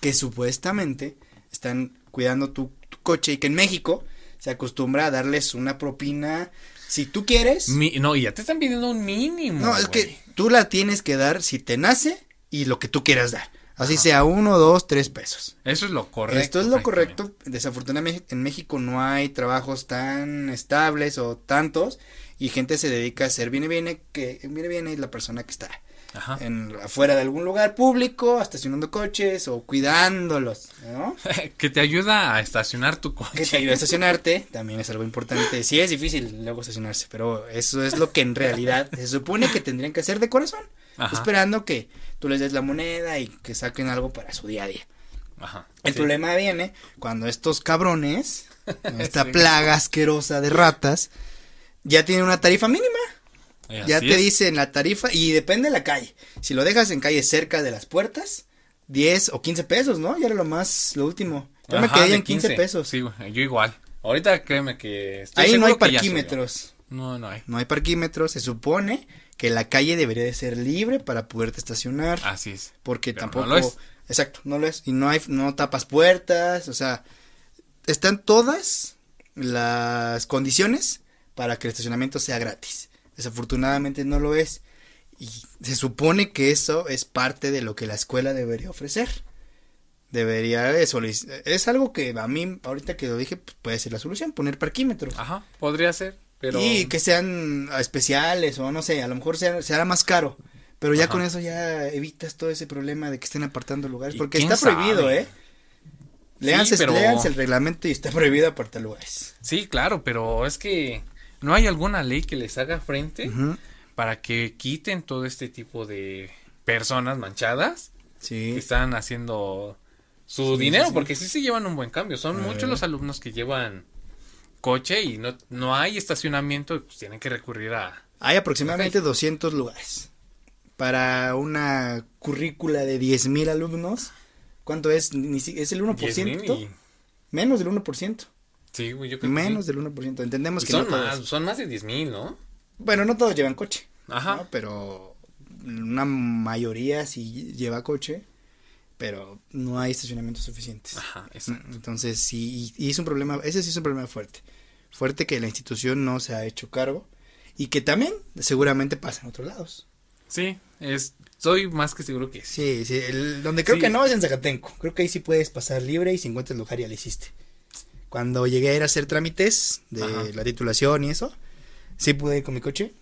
A: que supuestamente están cuidando tu, tu coche y que en México se acostumbra a darles una propina si tú quieres.
B: Mi- no, y ya te están pidiendo un mínimo.
A: no, es que tú la tienes que dar si te nace y lo que tú quieras dar. Así sea uno, dos, tres pesos.
B: Eso es lo correcto.
A: Esto es lo correcto. Desafortunadamente en México no hay trabajos tan estables o tantos y gente se dedica a hacer viene viene que viene viene la persona que está
B: Ajá.
A: en afuera de algún lugar público, estacionando coches o cuidándolos, ¿no?
B: que te ayuda a estacionar tu coche.
A: Que te ayuda a estacionarte, también es algo importante. Sí es difícil luego estacionarse, pero eso es lo que en realidad se supone que tendrían que hacer de corazón,
B: Ajá.
A: esperando que tú les des la moneda y que saquen algo para su día a día.
B: Ajá.
A: El
B: sí.
A: problema viene cuando estos cabrones, esta
B: Sí.
A: plaga asquerosa de ratas, ya tienen una tarifa mínima. Ya te
B: es.
A: dicen la tarifa y depende de la calle. Si lo dejas en calle cerca de las puertas, 10 o 15 pesos, ¿no? Ya era lo más, lo último. Yo me quedé en 15, pesos.
B: Sí, yo igual. Ahorita créeme que. estoy
A: Ahí no hay parquímetros.
B: No, no hay.
A: No hay parquímetros. Se supone que la calle debería de ser libre para poderte estacionar.
B: Así es.
A: porque
B: pero no
A: tampoco
B: lo es.
A: exacto no lo es y no hay no tapas puertas o sea están todas las condiciones para que el estacionamiento sea gratis desafortunadamente no lo es y se supone que eso es parte de lo que la escuela debería ofrecer debería de solic- es algo que a mí ahorita que lo dije pues, puede ser la solución poner parquímetros
B: Ajá, podría ser. Pero.
A: y que sean especiales o no sé, a lo mejor sea, será más caro. Pero ya
B: Ajá.
A: con eso ya evitas todo ese problema de que estén apartando lugares.
B: ¿Y
A: Porque está prohibido,
B: sabe?
A: ¿eh? Léanse,
B: pero-
A: léanse el reglamento y está prohibido apartar lugares.
B: Sí, claro, pero es que no hay alguna ley que les haga frente para que quiten todo este tipo de personas manchadas
A: Sí.
B: que están haciendo su
A: Sí,
B: dinero,
A: sí, sí.
B: porque sí se llevan un buen cambio. Son
A: A
B: muchos los alumnos que llevan coche y no, no hay estacionamiento, pues tienen que recurrir a...
A: Hay aproximadamente 200 lugares. Para una currícula de 10.000 alumnos, ¿cuánto es? ¿Es el 1%?
B: 10,000 y-
A: Menos del 1%.
B: Sí, güey, yo creo que
A: Menos
B: sí.
A: del 1%. Entendemos
B: Y
A: que
B: son
A: no todos-
B: más, son más de 10 mil, ¿no?
A: Bueno, no todos llevan coche.
B: Ajá.
A: ¿no? Pero una mayoría sí lleva coche, pero no hay estacionamientos suficientes.
B: Ajá, exacto.
A: Entonces, sí, y es un problema, ese sí es un problema fuerte. Fuerte que la institución no se ha hecho cargo y que también seguramente pasa en otros lados.
B: Sí, es, soy más que seguro que sí.
A: Sí, sí, el- donde creo
B: Sí.
A: que no es en Zacatenco. Creo que ahí sí puedes pasar libre y si encuentras lugar ya lo hiciste. Cuando llegué a ir a hacer trámites de
B: Ajá.
A: la titulación y eso, sí pude ir con mi coche.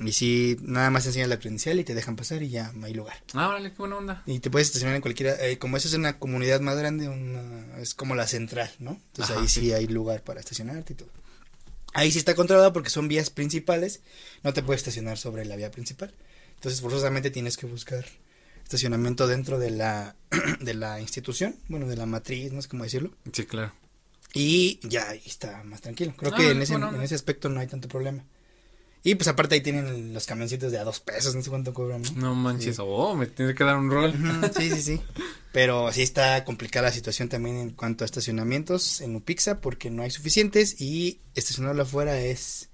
A: Y sí, nada más enseñas la credencial y te dejan pasar y ya no hay lugar.
B: Ah, órale, qué buena onda.
A: Y te puedes estacionar en cualquiera, eh, como eso es una comunidad más grande, una- es como la central, ¿no? Entonces
B: Ajá,
A: ahí sí,
B: sí.
A: hay lugar para estacionarte y todo. Ahí sí está controlado porque son vías principales, no te puedes estacionar sobre la vía principal. Entonces forzosamente tienes que buscar estacionamiento dentro de la, de la institución, bueno, de la matriz, no sé cómo decirlo.
B: Sí, claro.
A: Y ya ahí está más tranquilo. Creo
B: Ah,
A: que en ese, en ese aspecto no hay tanto problema. Y pues aparte ahí tienen los camioncitos de a dos pesos, no sé cuánto cobran, ¿no?
B: No manches,
A: Sí.
B: oh, me tiene que dar un rol.
A: Sí, sí, sí. Pero sí está complicada la situación también en cuanto a estacionamientos en Upixa porque no hay suficientes y estacionarlo afuera es...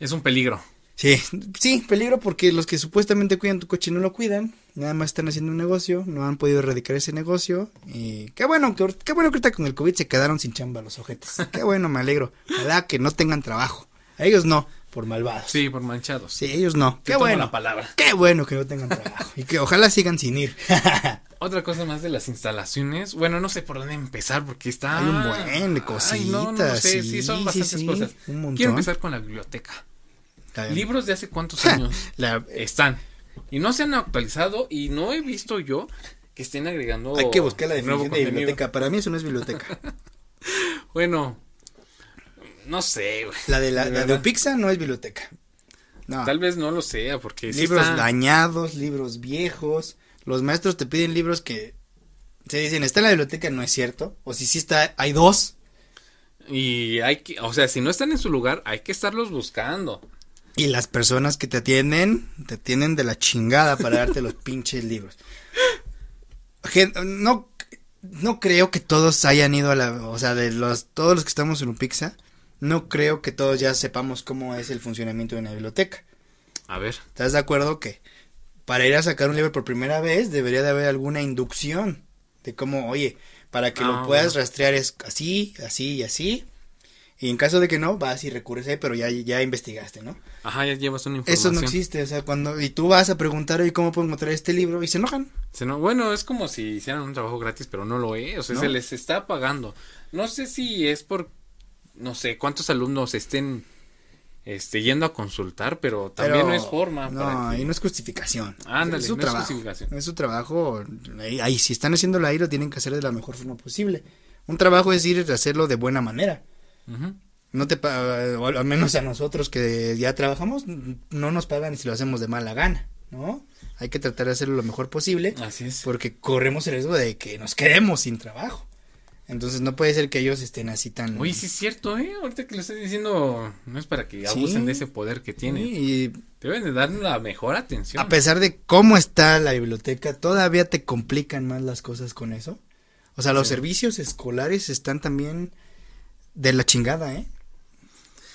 B: Es un peligro.
A: Sí, sí, peligro porque los que supuestamente cuidan tu coche no lo cuidan, nada más están haciendo un negocio, no han podido erradicar ese negocio y qué bueno, qué bueno que ahorita con el COVID se quedaron sin chamba los ojetes. Qué bueno, me alegro. Ojalá que no tengan trabajo. A ellos no, por malvados.
B: Sí, por manchados.
A: Sí, ellos no.
B: Te
A: Qué bueno.
B: la palabra.
A: Qué bueno que no tengan trabajo y que ojalá sigan sin ir.
B: Otra cosa más de las instalaciones. Bueno, no sé por dónde empezar porque está.
A: Hay un buen de
B: Ay, no, no,
A: cositas,
B: sé,
A: sí,
B: sí, son bastantes
A: sí,
B: cosas.
A: un montón.
B: Quiero empezar con la biblioteca. Libros de hace cuántos años
A: La-
B: están. Y no se han actualizado y no he visto yo que estén agregando.
A: hay que buscar la definición de biblioteca. Para mí eso no es biblioteca.
B: Bueno, no sé, güey.
A: La de la,
B: De
A: la de
B: verdad.
A: Upixa no es biblioteca. No.
B: Tal vez no lo sea porque sí
A: libros
B: está-
A: dañados, libros viejos. Los maestros te piden libros que se dicen, está en la biblioteca, no es cierto. O si sí está, hay dos.
B: Y hay que, o sea, si no están en su lugar, hay que estarlos buscando.
A: Y las personas que te atienden, te atienden de la chingada para darte los pinches libros. No, no creo que todos hayan ido a la, o sea, de los, todos los que estamos en Upixa, no creo que todos ya sepamos cómo es el funcionamiento de una biblioteca.
B: A ver.
A: ¿Estás de acuerdo que para ir a sacar un libro por primera vez debería de haber alguna inducción de cómo, oye, para que
B: Ah,
A: lo puedas
B: bueno.
A: rastrear es así, así y así? Y en caso de que no, vas y recurres ahí, pero ya, ya investigaste, ¿no?
B: Ajá, ya llevas una
A: Eso
B: información.
A: no existe, o sea, cuando, y tú vas a preguntar, oye, ¿cómo puedo encontrar este libro? Y se enojan.
B: Se no- bueno, es como si hicieran un trabajo gratis, pero no lo es. O sea,
A: ¿No?
B: se les está pagando. No sé si es por, no sé, cuántos alumnos estén este, yendo a consultar, pero también
A: Pero-
B: no es forma.
A: No,
B: para que-
A: y no es justificación.
B: Ándale,
A: es su
B: no es
A: trabajo.
B: justificación.
A: Es su trabajo. Ahí, ahí, si están haciéndolo ahí, lo tienen que hacer de la mejor forma posible. Un trabajo es ir a hacerlo de buena manera. No te o al menos a nosotros que ya trabajamos, no nos pagan si lo hacemos de mala gana, ¿no? Hay que tratar de hacerlo lo mejor posible
B: Así es.
A: porque corremos el riesgo de que nos quedemos sin trabajo. Entonces no puede ser que ellos estén así tan...
B: Oye, sí es cierto, ¿eh? Ahorita que lo estoy diciendo, no es para que
A: Sí.
B: abusen de ese poder que tienen.
A: Y
B: Deben de dar la mejor atención.
A: a pesar de cómo está la biblioteca, todavía te complican más las cosas con eso. O sea, los
B: Sí.
A: servicios escolares están también de la chingada, ¿eh?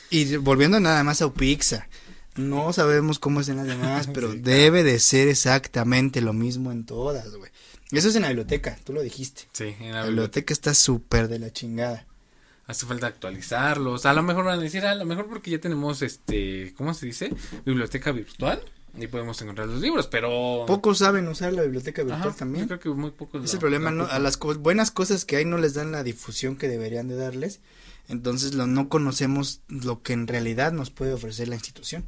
A: Y volviendo nada más a Upixa, no sabemos cómo es en las demás, pero
B: Sí,
A: debe de ser exactamente lo mismo en todas, güey. Eso es en la biblioteca, tú lo dijiste.
B: Sí, en la
A: La
B: biblioteca.
A: biblioteca está súper de la chingada.
B: Hace falta actualizarlos. A lo mejor van a decir, a lo mejor porque ya tenemos, este, ¿cómo se dice? Biblioteca virtual. Y podemos encontrar los libros, pero...
A: Pocos saben usar la biblioteca
B: Ajá,
A: virtual
B: yo
A: también.
B: creo que muy pocos.
A: Es el problema, ¿no? A las co- buenas cosas que hay no les dan la difusión que deberían de darles. Entonces lo, no conocemos lo que en realidad nos puede ofrecer la institución.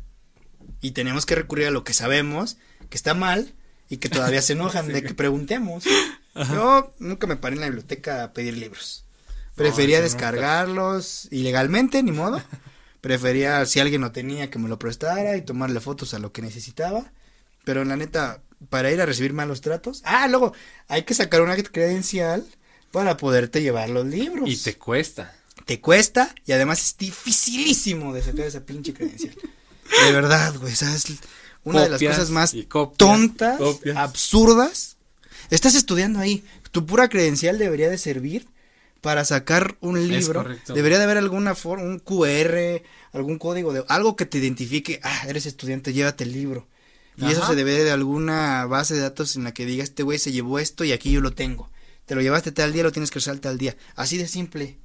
A: Y tenemos que recurrir a lo que sabemos, que está mal y que todavía se enojan de que preguntemos. Yo nunca me paré en la biblioteca a pedir libros. Prefería
B: nunca.
A: descargarlos ilegalmente, ni modo. Prefería, si alguien lo tenía, que me lo prestara y tomarle fotos a lo que necesitaba. Pero la neta, para ir a recibir malos tratos. Ah, luego, hay que sacar una credencial para poderte llevar los libros.
B: Y te cuesta.
A: Te cuesta y además es dificilísimo de sacar esa pinche credencial. De verdad, güey, esa una de las cosas más
B: copias,
A: tontas,
B: copias.
A: absurdas. Estás estudiando ahí. Tu pura credencial debería de servir para sacar un libro. Debería de haber alguna forma, un QR, algún código de algo que te identifique. Ah, eres estudiante, llévate el libro. Y eso se debe de alguna base de datos en la que diga este güey se llevó esto y aquí yo lo tengo. Te lo llevaste tal día, lo tienes que usar tal día. Así de simple.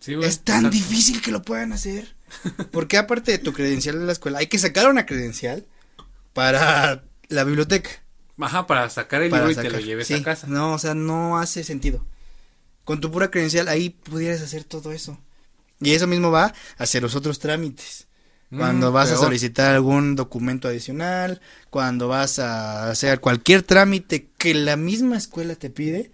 B: Sí,
A: Es tan
B: exacto.
A: difícil que lo puedan hacer. Porque aparte de tu credencial de la escuela, hay que sacar una credencial para la biblioteca.
B: Ajá, para sacar el
A: para
B: libro y te lo lleves
A: Sí,
B: a casa.
A: No, o sea, no hace sentido. Con tu pura credencial ahí pudieras hacer todo eso. Y eso mismo va hacia los otros trámites. Cuando
B: Mm,
A: vas a solicitar algún documento adicional, cuando vas a hacer cualquier trámite que la misma escuela te pide,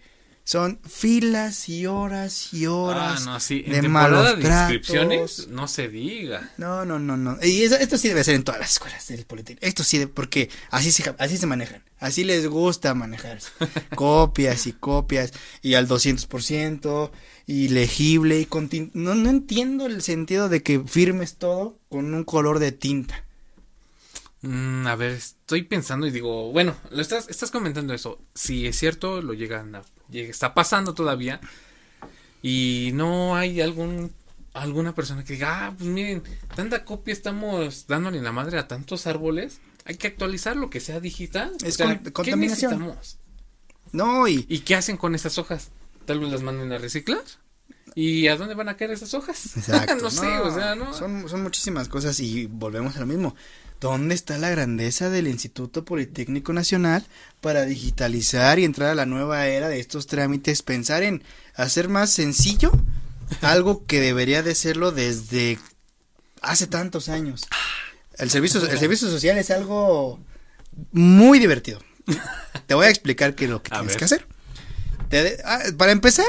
A: son filas y horas y horas
B: Ah, no, sí. En
A: de malos
B: de
A: tratos.
B: inscripciones, no se diga.
A: No, no, no, no. Y eso- esto sí debe ser en todas las escuelas del Politécnico. Esto sí, de- porque así se, así se manejan. Así les gusta manejarse. copias y copias. Y al 200%. Y legible. Y con no, no entiendo el sentido de que firmes todo con un color de tinta.
B: Mm, a ver, estoy pensando y digo, bueno, lo estás, estás comentando eso. Si es cierto, lo llegan a, llega- está pasando todavía. Y no hay algún alguna persona que diga, ah, pues miren, tanta copia estamos dándole en la madre a tantos árboles. Hay que actualizar lo que sea digital.
A: Es
B: O sea,
A: con-
B: ¿qué
A: contaminación.
B: necesitamos?
A: No, y
B: ¿Y qué hacen con esas hojas? Tal vez las manden a reciclar. ¿Y a dónde van a caer esas hojas?
A: Exacto.
B: no sé, o sea, no.
A: Son, son muchísimas cosas y volvemos a lo mismo. ¿Dónde está la grandeza del Instituto Politécnico Nacional para digitalizar y entrar a la nueva era de estos trámites? Pensar en hacer más sencillo algo que debería de serlo desde hace tantos años. El servicio, el servicio social es algo muy divertido. Te voy a explicar qué es lo que
B: A
A: tienes
B: ver.
A: que hacer. Te de- ah, para empezar,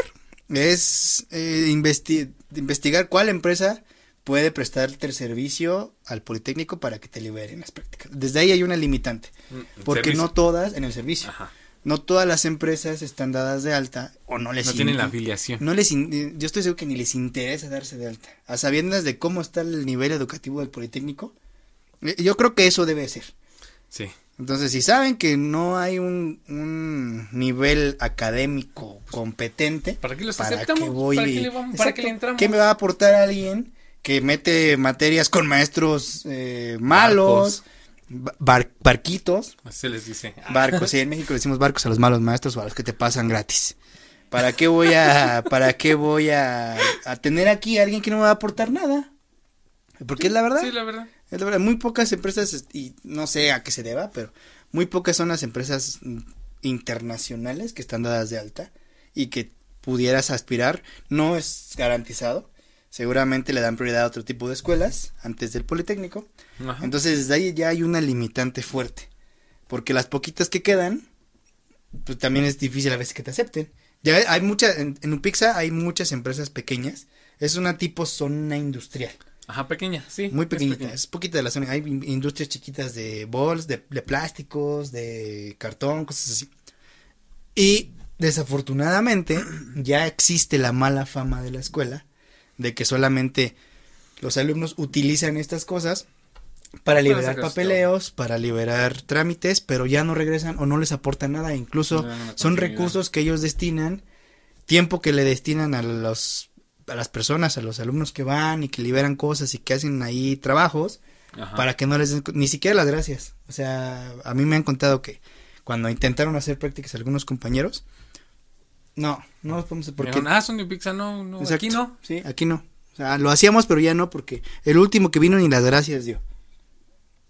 A: es eh, investi- investigar cuál empresa puede prestarte el servicio al Politécnico para que te liberen las prácticas. Desde ahí hay una limitante,
B: Mm,
A: porque
B: servicio.
A: no todas en el servicio,
B: Ajá.
A: no todas las empresas están dadas de alta o no les
B: No tienen la afiliación.
A: no les in- eh, yo estoy seguro que ni les interesa darse de alta, a sabiendas de cómo está el nivel educativo del Politécnico. eh, Yo creo que eso debe ser.
B: Sí.
A: Entonces, si saben que no hay un, un nivel académico competente,
B: ¿Para qué los
A: ¿para
B: aceptamos?
A: qué voy
B: ¿Para qué le vamos? ¿Para qué le entramos?
A: ¿Qué me va a aportar alguien que mete materias con maestros eh, malos, ba- bar- barquitos,
B: Así les dice.
A: Barcos, sí, en México le decimos barcos a los malos maestros o a los que te pasan gratis. ¿Para qué voy a, para qué voy a, a tener aquí a alguien que no me va a aportar nada? Porque es la verdad.
B: Sí, la verdad.
A: Es la verdad, muy pocas empresas, y no sé a qué se deba, pero muy pocas son las empresas internacionales que están dadas de alta y que pudieras aspirar. No es garantizado. Seguramente le dan prioridad a otro tipo de escuelas antes del Politécnico.
B: Ajá.
A: Entonces, desde ahí ya hay una limitante fuerte. Porque las poquitas que quedan, pues también es difícil a veces que te acepten. Ya hay muchas, en, en Upixa hay muchas empresas pequeñas. Es una tipo zona industrial.
B: Ajá, pequeña, sí.
A: Muy
B: es
A: pequeñita,
B: pequeña.
A: es poquita de la zona. Hay in- industrias chiquitas de bols, de, de plásticos, de cartón, cosas así. Y desafortunadamente ya existe la mala fama de la escuela de que solamente los alumnos utilizan estas cosas para liberar papeleos, para liberar trámites, pero ya no regresan o no les aportan nada. Incluso
B: No
A: son recursos que ellos destinan, tiempo que le destinan a los a las personas, a los alumnos que van y que liberan cosas y que hacen ahí trabajos
B: Ajá.
A: para que no les den ni siquiera las gracias. O sea, a mí me han contado que cuando intentaron hacer prácticas algunos compañeros, no, no los podemos hacer porque
B: Dijeron, ah, son de Pizza, no, no,
A: Exacto.
B: aquí no.
A: Sí, aquí no. O sea, lo hacíamos, pero ya no, porque el último que vino ni las gracias dio.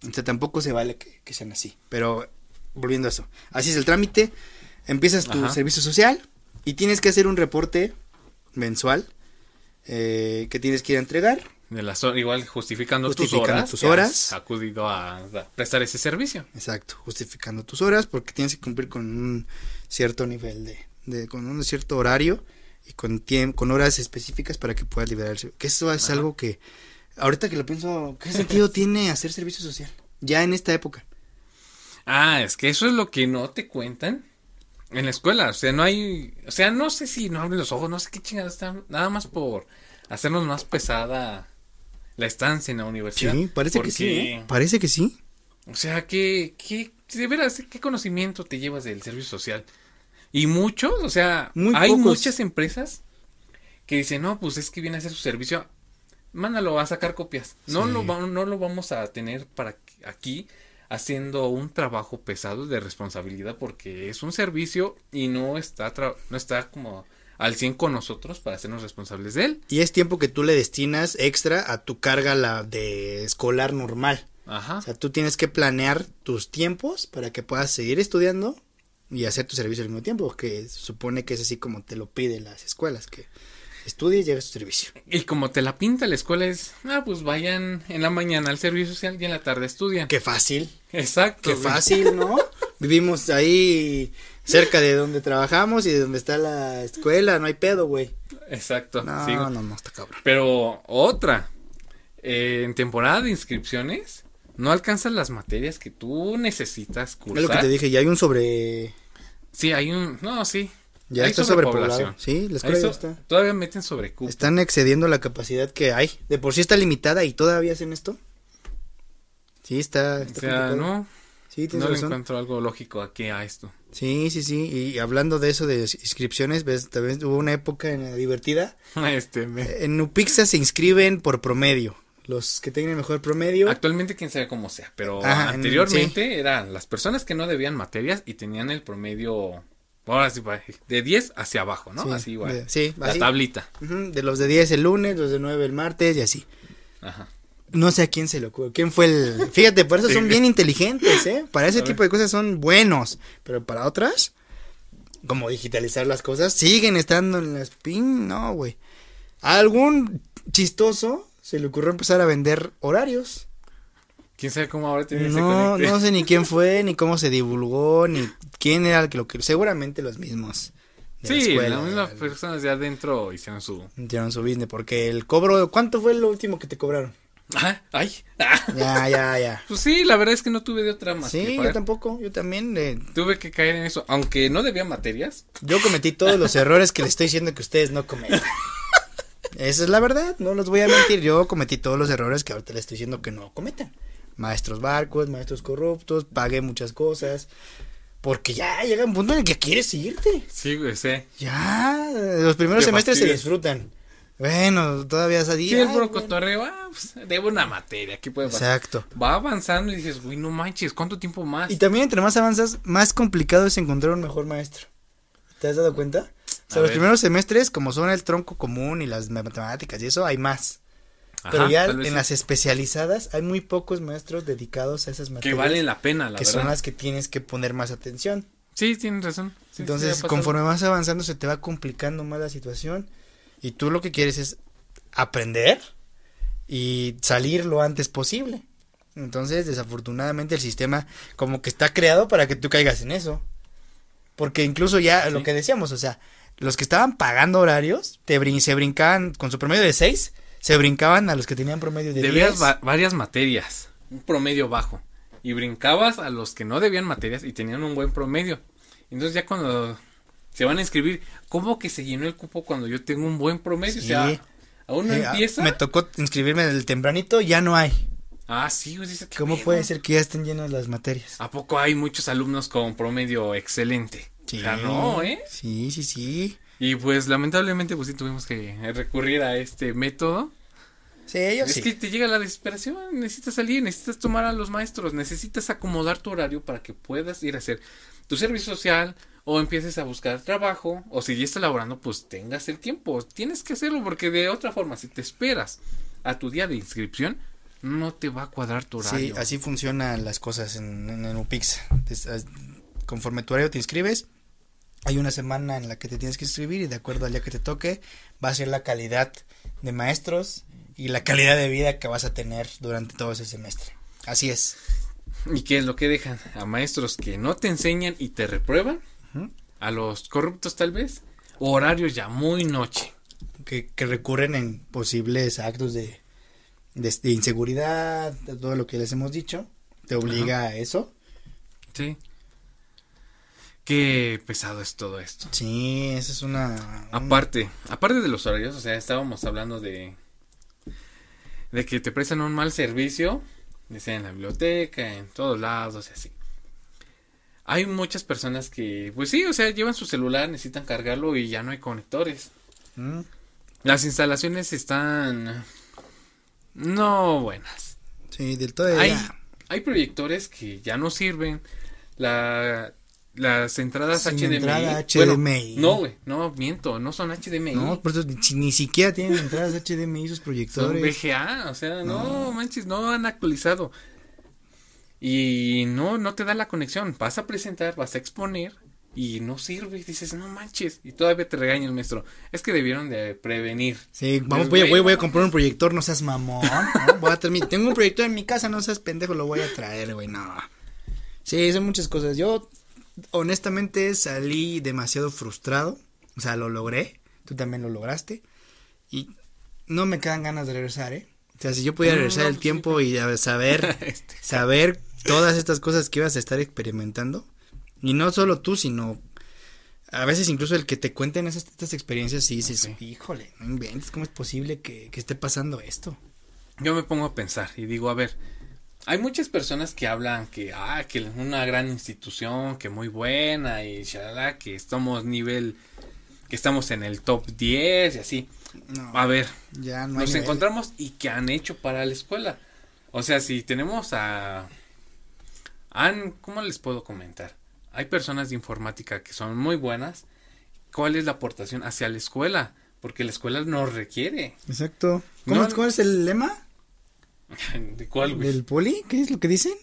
A: O sea, tampoco se vale que, que sean así. Pero, volviendo a eso. Así es el trámite. Empiezas tu
B: Ajá.
A: servicio social y tienes que hacer un reporte mensual eh, que tienes que ir a entregar.
B: De las igual justificando,
A: Justificando
B: tus horas.
A: tus horas.
B: acudido a, a prestar ese servicio.
A: Exacto, justificando tus horas porque tienes que cumplir con un cierto nivel de, de con un cierto horario y con tiempo, con horas específicas para que puedas liberar el servicio. Que eso es
B: Ajá.
A: algo que ahorita que lo pienso, ¿qué sentido tiene hacer servicio social? Ya en esta época.
B: Ah, es que eso es lo que no te cuentan en la escuela. O sea, no hay. O sea, no sé si no abren los ojos, no sé qué chingadas están. Nada más por hacernos más pesada la estancia en la universidad.
A: Sí, parece que sí. ¿eh? Parece que sí.
B: O sea, que, que, de veras, ¿qué conocimiento te llevas del servicio social? Y muchos, o sea, hay muchas empresas que dicen, no, pues es que viene a hacer su servicio, mándalo a sacar copias. No, lo, no lo vamos a tener para aquí haciendo un trabajo pesado de responsabilidad porque es un servicio y no está, no está como al 100 con nosotros para hacernos responsables de él.
A: Y es tiempo que tú le destinas extra a tu carga la de escolar normal.
B: Ajá.
A: O sea, tú tienes que planear tus tiempos para que puedas seguir estudiando y hacer tu servicio al mismo tiempo, que supone que es así como te lo piden las escuelas, que estudies y llegues a tu servicio.
B: Y como te la pinta la escuela es, ah, pues vayan en la mañana al servicio social y en la tarde estudian.
A: Qué fácil.
B: Exacto.
A: Qué fácil, ¿no? Vivimos ahí cerca de donde trabajamos y de donde está la escuela, no hay pedo, güey.
B: Exacto.
A: No, no, no, está cabrón.
B: Pero otra, eh, en temporada de inscripciones, no alcanzas las materias que tú necesitas cursar.
A: Es lo que te dije, ya hay un sobre
B: Sí, hay un. No, sí.
A: Ya está sobrepoblado. Sí, la escuela ya está.
B: Todavía meten sobrecupo.
A: Están excediendo la capacidad que hay. De por sí está limitada y todavía hacen esto. Sí, está.
B: o sea, no. Sí, no le encuentro algo lógico aquí a esto.
A: Sí, sí, sí. Y hablando de eso de inscripciones, ves, también hubo una época en divertida.
B: este,
A: En Upixa se inscriben por promedio los que tengan mejor promedio.
B: Actualmente quién sabe cómo sea, pero anteriormente eran las personas que no debían materias y tenían el promedio ahora sí de 10 hacia abajo, ¿no? así igual.
A: sí,
B: la tablita.
A: de los de 10 el lunes, los de 9 el martes y así.
B: Ajá.
A: No sé a quién se lo ocurrió. ¿Quién fue el.? Fíjate, por eso son bien inteligentes, ¿eh? Para ese tipo de cosas son buenos. Pero para otras, como digitalizar las cosas, siguen estando en las pin. No, güey. Algún chistoso se le ocurrió empezar a vender horarios.
B: ¿Quién sabe cómo ahora tiene
A: No, no sé ni quién fue, ni cómo se divulgó, ni quién era el que lo que... Seguramente los mismos.
B: sí, las mismas personas de adentro hicieron su...
A: Hicieron su business, porque el cobro... ¿Cuánto fue lo último que te cobraron?
B: Ah, ay.
A: Ya, ya, ya.
B: Pues sí, la verdad es que no tuve de otra más.
A: Sí, yo tampoco, yo también. Eh,
B: tuve que caer en eso, aunque no debía materias.
A: Yo cometí todos los errores que le estoy diciendo que ustedes no cometen. Esa es la verdad, no los voy a mentir. Yo cometí todos los errores que ahorita les estoy diciendo que no cometen. Maestros barcos, maestros corruptos, pagué muchas cosas. Porque ya llega un punto en el que quieres irte.
B: Sí, güey, sí.
A: Ya, los primeros semestres se disfrutan. Bueno, todavía es a
B: Sí, el brocotorreo, ah, pues, debo una materia, ¿qué puede
A: pasar? Exacto.
B: Va avanzando y dices, uy, no manches, ¿cuánto tiempo más?
A: Y también entre más avanzas, más complicado es encontrar un mejor maestro. ¿Te has dado cuenta? O sea, los primeros semestres, como son el tronco común y las matemáticas y eso, hay más. Pero ya en las especializadas hay muy pocos maestros dedicados a esas materias.
B: Que valen la pena, la
A: que son las que tienes que poner más atención.
B: Sí, tienes razón.
A: Entonces, conforme vas avanzando, se te va complicando más la situación. Y tú lo que quieres es aprender y salir lo antes posible. Entonces, desafortunadamente, el sistema como que está creado para que tú caigas en eso. Porque incluso ya lo que decíamos, o sea, los que estaban pagando horarios te se brincaban con su promedio de 6, se brincaban a los que tenían promedio de
B: Debías varias materias, un promedio bajo. Y brincabas a los que no debían materias y tenían un buen promedio. Entonces ya cuando se van a inscribir, ¿cómo que se llenó el cupo cuando yo tengo un buen promedio? O sea, aún no empieza.
A: Me tocó inscribirme del tempranito, ya no hay.
B: Ah, sí, dice
A: ¿Cómo puede ser que ya estén llenas las materias?
B: ¿A poco hay muchos alumnos con promedio excelente?
A: Sí. no, ¿eh? Sí, sí, sí.
B: Y pues lamentablemente pues sí tuvimos que recurrir a este método.
A: Sí, ellos
B: es que te llega la desesperación, necesitas salir, necesitas tomar a los maestros, necesitas acomodar tu horario para que puedas ir a hacer tu servicio social o empieces a buscar trabajo o si ya estás laborando pues tengas el tiempo, tienes que hacerlo porque de otra forma si te esperas a tu día de inscripción no te va a cuadrar tu horario.
A: Sí, así funcionan las cosas en, en UPIX. Conforme tu horario te inscribes, hay una semana en la que te tienes que inscribir y de acuerdo al día que te toque va a ser la calidad de maestros y la calidad de vida que vas a tener durante todo ese semestre. Así es.
B: ¿Y qué es lo que dejan? A maestros que no te enseñan y te reprueban, a los corruptos tal vez, horarios ya muy noche.
A: Que, que recurren en posibles actos de, de, de inseguridad, de todo lo que les hemos dicho, te obliga a eso.
B: Sí. Qué pesado es todo esto.
A: Sí, esa es una... un-
B: Aparte, aparte de los horarios, o sea, estábamos hablando de de que te prestan un mal servicio, sea en la biblioteca, en todos lados y así. Hay muchas personas que, pues sí, o sea, llevan su celular, necesitan cargarlo y ya no hay conectores.
A: Mm,
B: Las instalaciones están no buenas.
A: Sí, del todo
B: Hay, hay proyectores que ya no sirven. La, las entradas
A: Sin
B: HDMI.
A: entrada
B: bueno,
A: HDMI.
B: no, güey, no, miento, no son HDMI.
A: No, por eso ni, ni siquiera tienen entradas HDMI sus
B: Son
A: proyectores.
B: VGA, o sea, no. manches, no han actualizado. Y no, no te da la conexión. Vas a presentar, vas a exponer y no sirve. Dices, no manches. Y todavía te regaña el maestro. Es que debieron de prevenir.
A: Sí, vamos, voy, voy, voy a comprar un proyector, no seas mamón. ¿no? Voy a tengo un proyector en mi casa, no seas pendejo, lo voy a traer, güey, no. Sí, son muchas cosas. Yo, honestamente, salí demasiado frustrado. O sea, lo logré. Tú también lo lograste. Y no me quedan ganas de regresar, ¿eh? O sea, si yo pudiera regresar
B: no,
A: el
B: pues sí,
A: tiempo y saber,
B: Este,
A: saber todas estas cosas que ibas a estar experimentando. Y no solo tú, sino a veces incluso el que te cuenten esas, estas experiencias y dices, híjole, no inventes, ¿cómo es posible que, que esté pasando esto?
B: yo me pongo a pensar y digo, a ver, hay muchas personas que hablan que, ah, que una gran institución, que muy buena y shalala, que estamos nivel, que estamos en el top 10 y así.
A: No,
B: A ver,
A: ya no
B: nos
A: nivel.
B: encontramos y que han hecho para la escuela. O sea, si tenemos a... Han, ¿Cómo les puedo comentar? Hay personas de informática que son muy buenas. ¿Cuál es la aportación hacia la escuela? Porque la escuela nos requiere.
A: Exacto. ¿Cómo,
B: No,
A: ¿Cuál es el lema
B: ¿De cuál, güey?
A: del poli? ¿Qué es lo que dicen?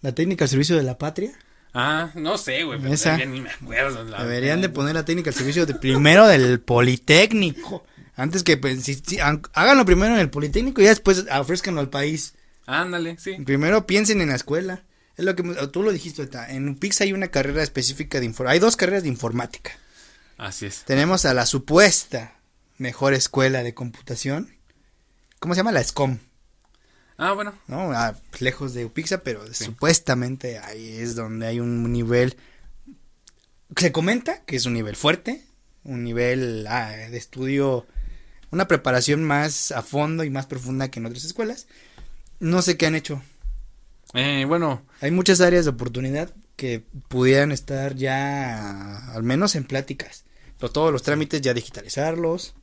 A: La técnica al servicio de la patria.
B: Ah, no sé, güey.
A: Esa.
B: ni me acuerdo. la
A: Deberían de poner la técnica al servicio de primero del politécnico. Antes que pues, si- si- háganlo primero en el politécnico y después ofrezcanlo al país.
B: Ándale, sí.
A: Primero piensen en la escuela. Es lo que tú lo dijiste ahorita. En UPIX hay una carrera específica de informática. Hay dos carreras de informática.
B: Así es.
A: Tenemos a la supuesta mejor escuela de computación. ¿Cómo se llama? La SCOM.
B: Ah, bueno.
A: ¿no? Ah, lejos de Upixa, pero supuestamente ahí es donde hay un nivel. Se comenta que es un nivel fuerte, un nivel ah, de estudio, una preparación más a fondo y más profunda que en otras escuelas. No sé qué han hecho.
B: Eh, bueno,
A: Hay muchas áreas de oportunidad que pudieran estar ya al menos en pláticas. Pero todos los trámites ya digitalizarlos.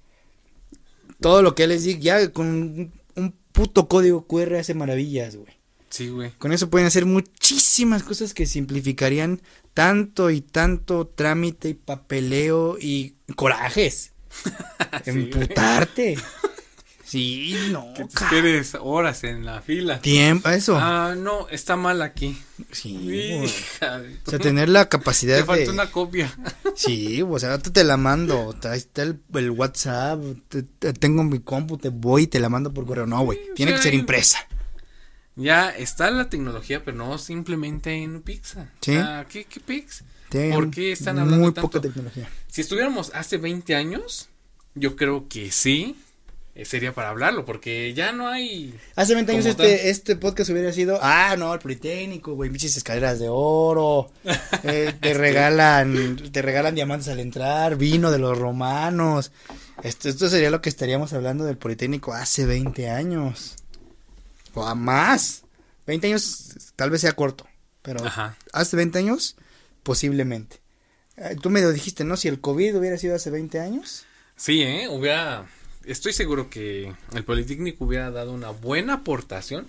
A: Todo lo que les digo, ya con un, puto código QR hace maravillas, güey.
B: sí, güey.
A: Con eso pueden hacer muchísimas cosas que simplificarían tanto y tanto trámite y papeleo y corajes.
B: Sí.
A: Emputarte. Sí, no.
B: Que esperes horas en la fila.
A: Tiempo, eso.
B: Ah, no, está mal aquí.
A: sí,
B: de
A: O sea, tener la capacidad
B: Te falta
A: de...
B: una copia.
A: Sí, o sea, te la mando. Ahí está el, el WhatsApp. te- te- tengo mi compu, te voy y te la mando por correo. No, güey.
B: Sí,
A: Tiene
B: sea,
A: que ser impresa.
B: Ya está la tecnología, pero no simplemente en Pizza.
A: Sí.
B: ¿qué, qué Pix? ¿Por qué están hablando
A: Muy
B: tanto?
A: poca tecnología.
B: Si estuviéramos hace 20 años, yo creo que sí, sería para hablarlo, porque ya no hay...
A: Hace 20 años este,
B: tal.
A: este podcast hubiera sido, ah, no, el Politécnico, güey, pinches escaleras de oro, eh, te regalan, te regalan diamantes al entrar, vino de los romanos. Esto, esto sería lo que estaríamos hablando del Politécnico hace 20 años. O a más. 20 años tal vez sea corto, pero
B: Ajá.
A: hace 20 años, posiblemente. Eh, Tú me lo dijiste, ¿no? Si el COVID hubiera sido hace 20 años.
B: Sí, ¿eh? Hubiera... Estoy seguro que el Politécnico hubiera dado una buena aportación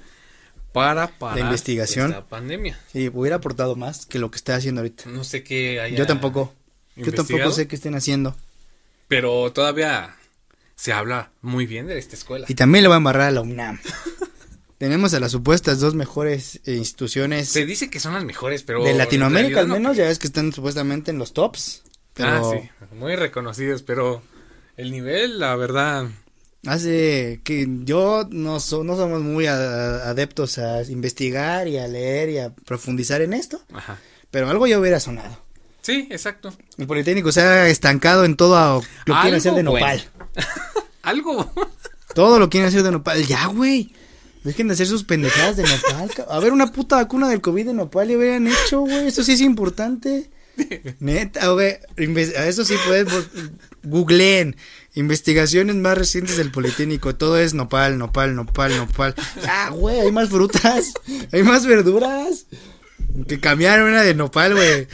B: para parar
A: investigación.
B: esta pandemia.
A: Sí, hubiera aportado más que lo que está haciendo ahorita.
B: No sé qué haya
A: Yo tampoco. Yo tampoco sé qué estén haciendo.
B: Pero todavía se habla muy bien de esta escuela.
A: Y también le voy a embarrar a la UNAM. Tenemos a las supuestas dos mejores eh, instituciones
B: Se dice que son las mejores, pero...
A: de Latinoamérica al
B: no
A: menos, ya ves que están supuestamente en los tops. Pero
B: Ah, sí, muy reconocidos, pero el nivel, la verdad,
A: hace que yo no, so- no somos muy a- adeptos a investigar y a leer y a profundizar en esto,
B: ajá.
A: pero algo ya hubiera sonado.
B: Sí, exacto.
A: El Politécnico se ha estancado en todo lo que quiere hacer de nopal.
B: bueno. Algo,
A: Todo lo quieren hacer de nopal. Ya, güey. Dejen de hacer sus pendejadas de nopal. A ver, una puta vacuna del COVID de nopal le hubieran hecho, güey. Eso sí es importante. Neta, güey. Eso sí pueden. bu- Googleen. Investigaciones más recientes del Politécnico. Todo es nopal, nopal, nopal, nopal. Ah, güey, hay más frutas. Hay más verduras. Que cambiaron una de nopal, güey.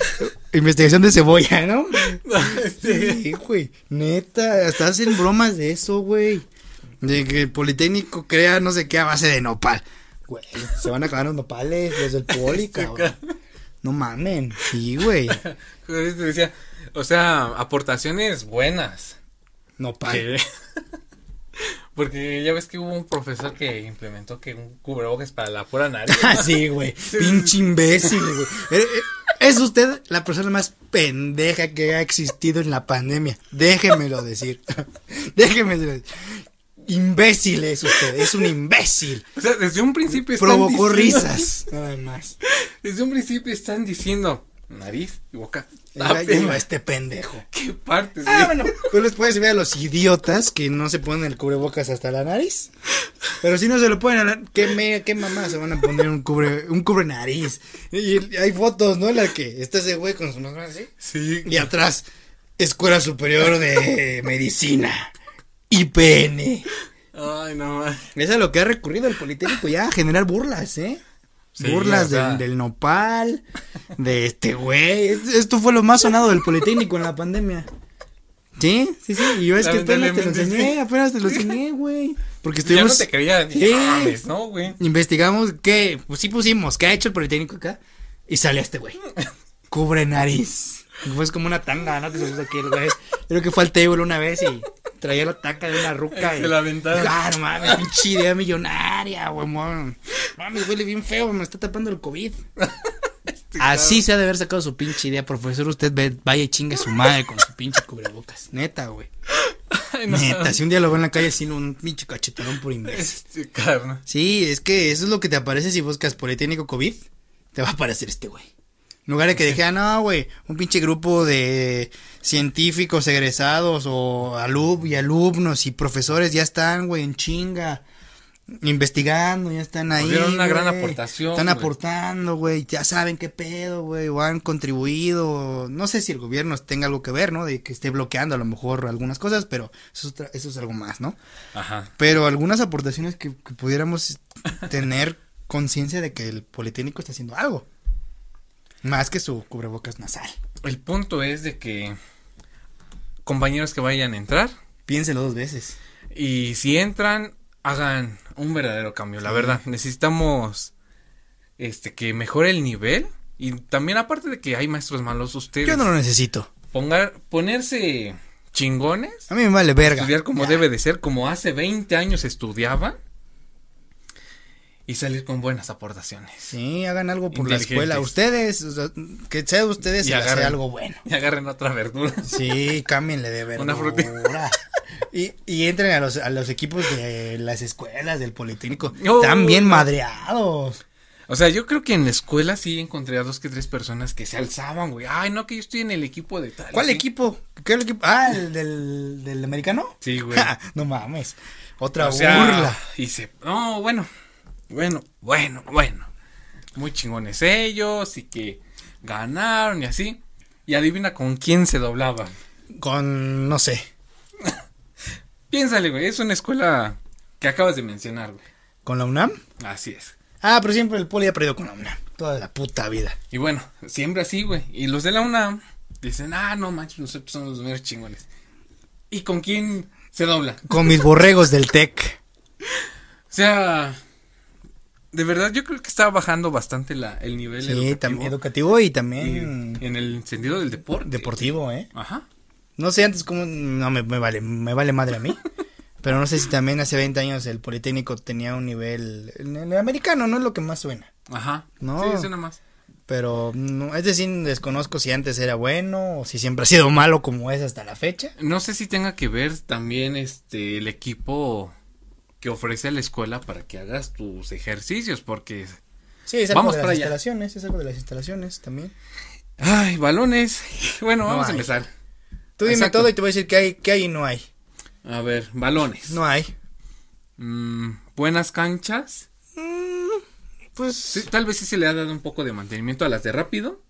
A: Investigación de cebolla, ¿no? Sí, güey. Neta, hasta hacen bromas de eso, güey. De que el Politécnico crea no sé qué a base de nopal. Güey, se van a acabar los nopales, los del poli, cabrón. No mamen. Sí, güey.
B: O sea, aportaciones buenas.
A: Nopal.
B: Que- Porque ya ves que hubo un profesor que implementó que un cubrebocas para la pura nariz.
A: Ah, sí, güey. Pinche imbécil, güey. Eh, eh, Es usted la persona más pendeja que ha existido en la pandemia. Déjemelo decir. Déjemelo decir. Imbécil es usted. Es un imbécil.
B: O sea, desde un principio están
A: Provocó
B: diciendo-
A: risas. Nada más.
B: Desde un principio están diciendo nariz y boca.
A: Llegó este pendejo.
B: ¿Qué partes?
A: Ah, bueno, pues les puedes ver a los idiotas que no se ponen el cubrebocas hasta la nariz. Pero si no se lo ponen a la... ¿Qué, me, qué mamá se van a poner un cubre, un cubre nariz? Y hay fotos, ¿no? En la que está ese güey con su mano así.
B: Sí.
A: Y atrás, Escuela Superior de Medicina. IPN.
B: Ay, no.
A: es lo que ha recurrido el Politécnico ya a generar burlas, ¿eh?
B: Sí,
A: burlas del, del nopal, de este güey. Es- Esto fue lo más sonado del Politécnico en la pandemia. Sí, sí, sí. Y yo es que apenas te lo enseñé,
B: sí.
A: apenas te lo enseñé, güey. Porque
B: Ya no
A: estuvimos.
B: te creía.
A: Sí.
B: Dije, "No mames, ¿no, güey?
A: Investigamos qué, pues sí pusimos, qué ha hecho el Politécnico acá. Y salió este güey. Cubre nariz. Pues como una tanga, ¿no? Que se puso aquí el güey. Creo que fue al table una vez y traía la tanga de una ruca. y-
B: Se la aventaron.
A: Ah, no mames, pinche idea millonaria, güey. mon. Mames, huele bien feo, me está tapando el COVID. Así se ha de haber sacado su pinche idea, profesor. Usted ve, vaya y chingue a su madre con su pinche cubrebocas. Neta, güey.
B: Ay, no.
A: Neta, si un día lo veo en la calle sin un pinche cachetadón por imbécil.
B: Este.
A: Sí, es que eso es lo que te aparece si buscas Politécnico COVID. Te va a aparecer este güey. En lugar de que dije, ah, no, güey, un pinche grupo de científicos egresados o alumnos y alumnos y profesores ya están, güey, en chinga. Investigando, ya están ahí.
B: Dieron una gran aportación,
A: Están aportando, güey. Ya saben qué pedo, güey. O han contribuido. No sé si el gobierno tenga algo que ver, ¿no? De que esté bloqueando a lo mejor algunas cosas, pero eso es, otra- eso es algo más, ¿no?
B: Ajá.
A: Pero algunas aportaciones que, que pudiéramos tener conciencia de que el Politécnico está haciendo algo. Más que su cubrebocas nasal.
B: El punto es de que compañeros que vayan a entrar
A: Piénselo dos veces.
B: y si entran hagan un verdadero cambio, la verdad. Necesitamos este que mejore el nivel y también aparte de que hay maestros malos ustedes
A: Yo no lo necesito.
B: pongar ponerse chingones,
A: A mí me vale verga.
B: estudiar como
A: Ya.
B: debe de ser, como hace 20 años estudiaban y salir con buenas aportaciones.
A: Sí, hagan algo por la escuela. Ustedes, o sea, que sea de ustedes
B: Y
A: hacer
B: agarren.
A: algo bueno.
B: Y agarren otra verdura.
A: Sí, cámbienle de verdura.
B: Una frutita.
A: Y, y entren a los, a los equipos de las escuelas del Politécnico.
B: Oh,
A: Están bien madreados.
B: O sea, yo creo que en la escuela sí encontré a dos que tres personas que se alzaban, güey. Ay, no, que yo estoy en el equipo de tal.
A: ¿Cuál
B: ¿sí?
A: equipo? ¿Qué equipo? Ah, el del, del americano.
B: Sí, güey.
A: no mames. Otra
B: O sea,
A: burla.
B: Y se. No, bueno. Bueno, bueno, bueno. Muy chingones ellos y que ganaron y así. Y adivina con quién se doblaban.
A: Con, no sé,
B: Piénsale, güey. Es una escuela que acabas de mencionar, güey.
A: con la UNAM.
B: Así es.
A: Ah, pero siempre el poli ha perdido con la UNAM. Toda la puta vida.
B: Y bueno, siempre así, güey. Y los de la UNAM dicen, ah, no manches, nosotros somos los meros chingones. ¿Y con quién se dobla?
A: Con mis borregos del TEC.
B: O sea, de verdad yo creo que está bajando bastante la, el nivel
A: Sí,
B: educativo.
A: también educativo y
B: Y
A: también
B: en el sentido del deporte.
A: deportivo, ¿eh?
B: Ajá.
A: No sé antes cómo, no me, me vale, me vale madre a mí. pero no sé si también hace 20 años el Politécnico tenía un nivel, el, el americano no es lo que más suena.
B: Ajá.
A: No.
B: Sí, suena más.
A: Pero, no, es decir, desconozco si antes era bueno o si siempre ha sido malo como es hasta la fecha.
B: No sé si tenga que ver también este el equipo que ofrece la escuela para que hagas tus ejercicios, porque
A: Sí, es algo
B: Vamos
A: de
B: para
A: las
B: allá.
A: instalaciones, es algo de las instalaciones también.
B: ay, balones. Bueno,
A: No
B: vamos a
A: hay.
B: empezar.
A: Tú dime
B: Exacto.
A: todo y te voy a decir qué hay, qué hay y no hay.
B: A ver, balones.
A: No hay.
B: mm, buenas canchas.
A: Pues
B: Sí, tal vez sí se le ha dado un poco de mantenimiento a las de rápido.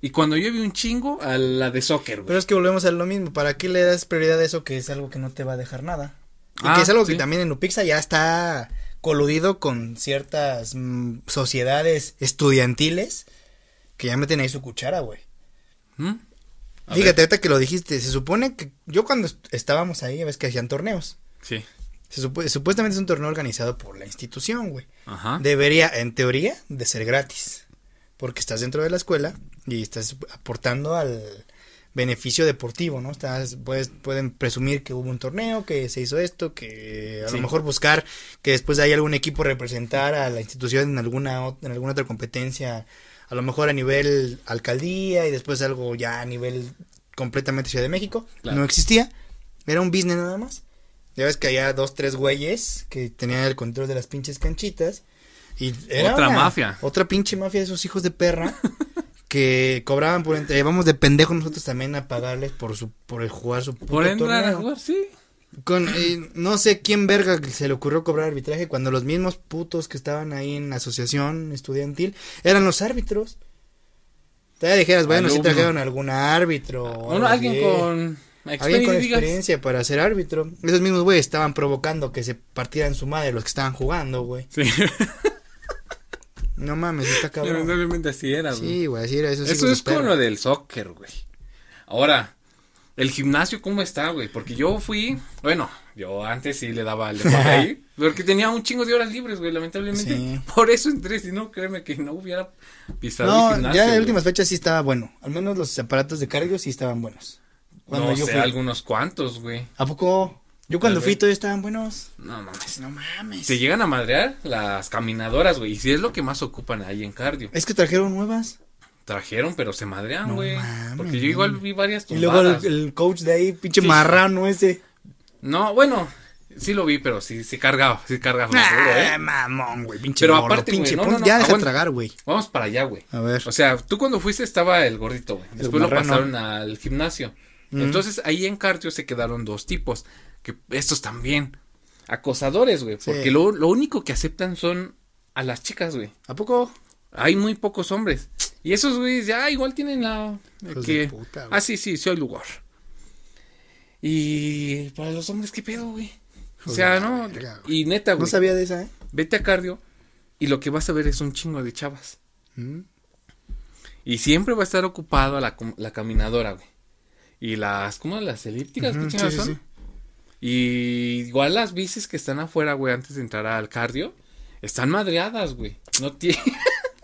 B: Y cuando llueve un chingo, a la de soccer, güey.
A: Pero es que volvemos a lo mismo. ¿Para qué le das prioridad a eso que es algo que no te va a dejar nada? Y
B: Ah,
A: que es algo que también en Upixa ya está coludido con ciertas mm, sociedades estudiantiles que ya meten ahí su cuchara, güey.
B: ¿Mm?
A: Fíjate, ahorita que lo dijiste, se supone que yo cuando est- estábamos ahí, ves que hacían torneos.
B: Sí.
A: Se supu- supuestamente es un torneo organizado por la institución, güey.
B: Ajá.
A: Debería, en teoría, de ser gratis. Porque estás dentro de la escuela y estás aportando al beneficio deportivo, ¿no? Estás, puedes, pueden presumir que hubo un torneo, que se hizo esto, que a
B: Sí.
A: lo mejor buscar que después hay algún equipo representar a la institución en alguna, ot- en alguna otra competencia, a lo mejor a nivel alcaldía y después algo ya a nivel completamente Ciudad de México.
B: Claro.
A: No existía, era un business nada más. Ya ves que había dos, tres güeyes que tenían el control de las pinches canchitas. Y era
B: Otra
A: una-
B: mafia.
A: Otra pinche mafia de esos hijos de perra que cobraban por entre. Vamos de pendejos nosotros también a pagarles por su por el jugar su puto
B: Por entrar a jugar, sí.
A: Con, eh, no sé quién verga que se le ocurrió cobrar arbitraje cuando los mismos putos que estaban ahí en la asociación estudiantil eran los árbitros. Te dijeras, bueno, si
B: Alumno.
A: trajeron algún árbitro. o
B: Uno,
A: algo
B: alguien con
A: Alguien con
B: experiencia, digas.
A: experiencia para ser árbitro. Esos mismos güeyes estaban provocando que se partieran su madre los que estaban jugando, güey.
B: Sí.
A: No mames, está cabrón.
B: Lamentablemente así era, güey.
A: Sí, güey, así era
B: Eso
A: hijos
B: es como lo del soccer, güey. Ahora, el gimnasio, ¿cómo está, güey? Porque yo fui, bueno, yo antes sí le daba al deporte ahí, porque tenía un chingo de horas libres, güey, lamentablemente.
A: Sí.
B: Por eso entré, si no, créeme que no hubiera pisado
A: No,
B: el gimnasio.
A: ya en últimas fechas sí estaba bueno. Al menos los aparatos de cardio sí estaban buenos. Cuando
B: no
A: yo
B: sé,
A: fui.
B: algunos cuantos, güey.
A: ¿A poco? Yo cuando fui todavía estaban buenos.
B: No mames.
A: No mames.
B: Se llegan a madrear las caminadoras, güey, y si es lo que más ocupan ahí en cardio.
A: Es que trajeron nuevas.
B: Trajeron, pero se madrean,
A: No
B: güey.
A: mames,
B: porque yo igual vi varias
A: Y luego el,
B: tumbadas.
A: el coach de ahí, pinche
B: Sí.
A: marrano ese.
B: No, bueno, sí lo vi, pero sí, sí cargaba, sí cargaba. ¿eh?
A: Ah, mamón, güey, pinche
B: Pero
A: gordo,
B: aparte,
A: pinche.
B: no, no, no,
A: ya deja
B: aguanta.
A: tragar, güey.
B: Vamos para allá, güey.
A: A ver.
B: O sea, tú cuando fuiste estaba el gordito, güey. Después lo pasaron al gimnasio.
A: Mm.
B: Entonces ahí en cardio se quedaron dos tipos. Que estos también. Acosadores, güey.
A: Sí.
B: Porque lo, lo único que aceptan son a las chicas, güey.
A: ¿A poco?
B: Hay muy pocos hombres. Y esos güeyes ya igual tienen la. Que,
A: de puta, güey.
B: ah, sí, sí, sí hay lugar. Y para los hombres, ¿qué pedo, güey? O sea, no.
A: verga, güey.
B: Y neta,
A: No
B: güey.
A: sabía de esa, ¿eh?
B: Vete a cardio. Y lo que vas a ver es un chingo de chavas.
A: Mm.
B: Y siempre va a estar ocupado la, la caminadora, güey. Y las, ¿cómo? Las elípticas, ¿qué
A: sí,
B: son?
A: sí.
B: Y igual las bicis que están afuera, güey, antes de entrar al cardio, están madreadas, güey. No tienen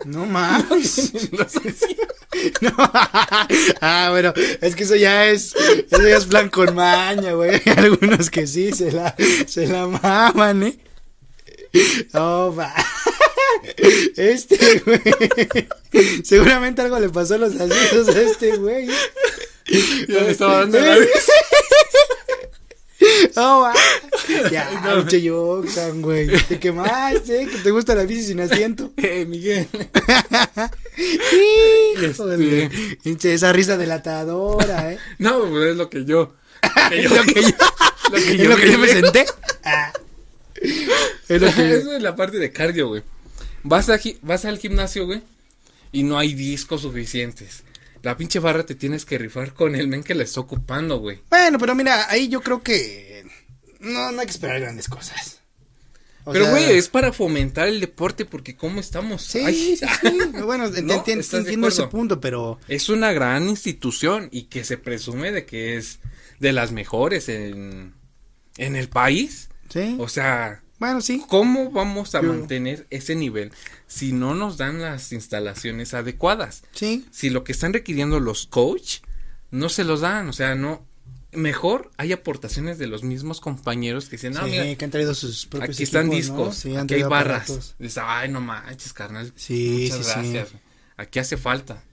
A: No mames.
B: asientos.
A: No. ah, bueno, es que eso ya es, eso ya es plan con maña, güey. Hay algunos que sí se la, se la maman, eh. Oh, va. Este, güey. Seguramente algo le pasó a los asientos a este, güey.
B: Ya me estaba dando la
A: Oh, va. Ya, pinche Yoxan, güey. Te quemaste, que te gusta la bici sin asiento.
B: Eh, Miguel.
A: Híjole, pinche esa risa delatadora, eh.
B: No, pues es lo que yo.
A: Es lo que yo,
B: Lo que
A: es lo que yo me senté. Ah. Es lo que
B: Eso es la parte de cardio, güey. Vas, a vas al gimnasio, güey, y no hay discos suficientes. La pinche barra te tienes que rifar con el men que la está ocupando, güey.
A: Bueno, pero mira, ahí yo creo que no, no hay que esperar grandes cosas. O
B: Pero, güey, es para fomentar el deporte porque ¿cómo estamos?
A: Sí,
B: Ay,
A: sí, sí. Bueno,
B: No,
A: ent-
B: ¿estás de
A: entiendo ese punto, pero
B: Es una gran institución y que se presume de que es de las mejores en, en el país.
A: sí.
B: O sea,
A: Bueno, sí.
B: ¿cómo vamos a
A: Yo-
B: mantener ese nivel si no nos dan las instalaciones adecuadas?
A: Sí.
B: si lo que están requiriendo los coach no se los dan, o sea, no mejor hay aportaciones de los mismos compañeros que dicen, "No,
A: sí,
B: mira,
A: que han traído sus propios
B: aquí están
A: ¿no?
B: discos,
A: Sí, han
B: aquí hay barras." Dices, "Ay, no manches, carnal."
A: Sí,
B: Muchas
A: sí, sí.
B: gracias. Aquí hace falta.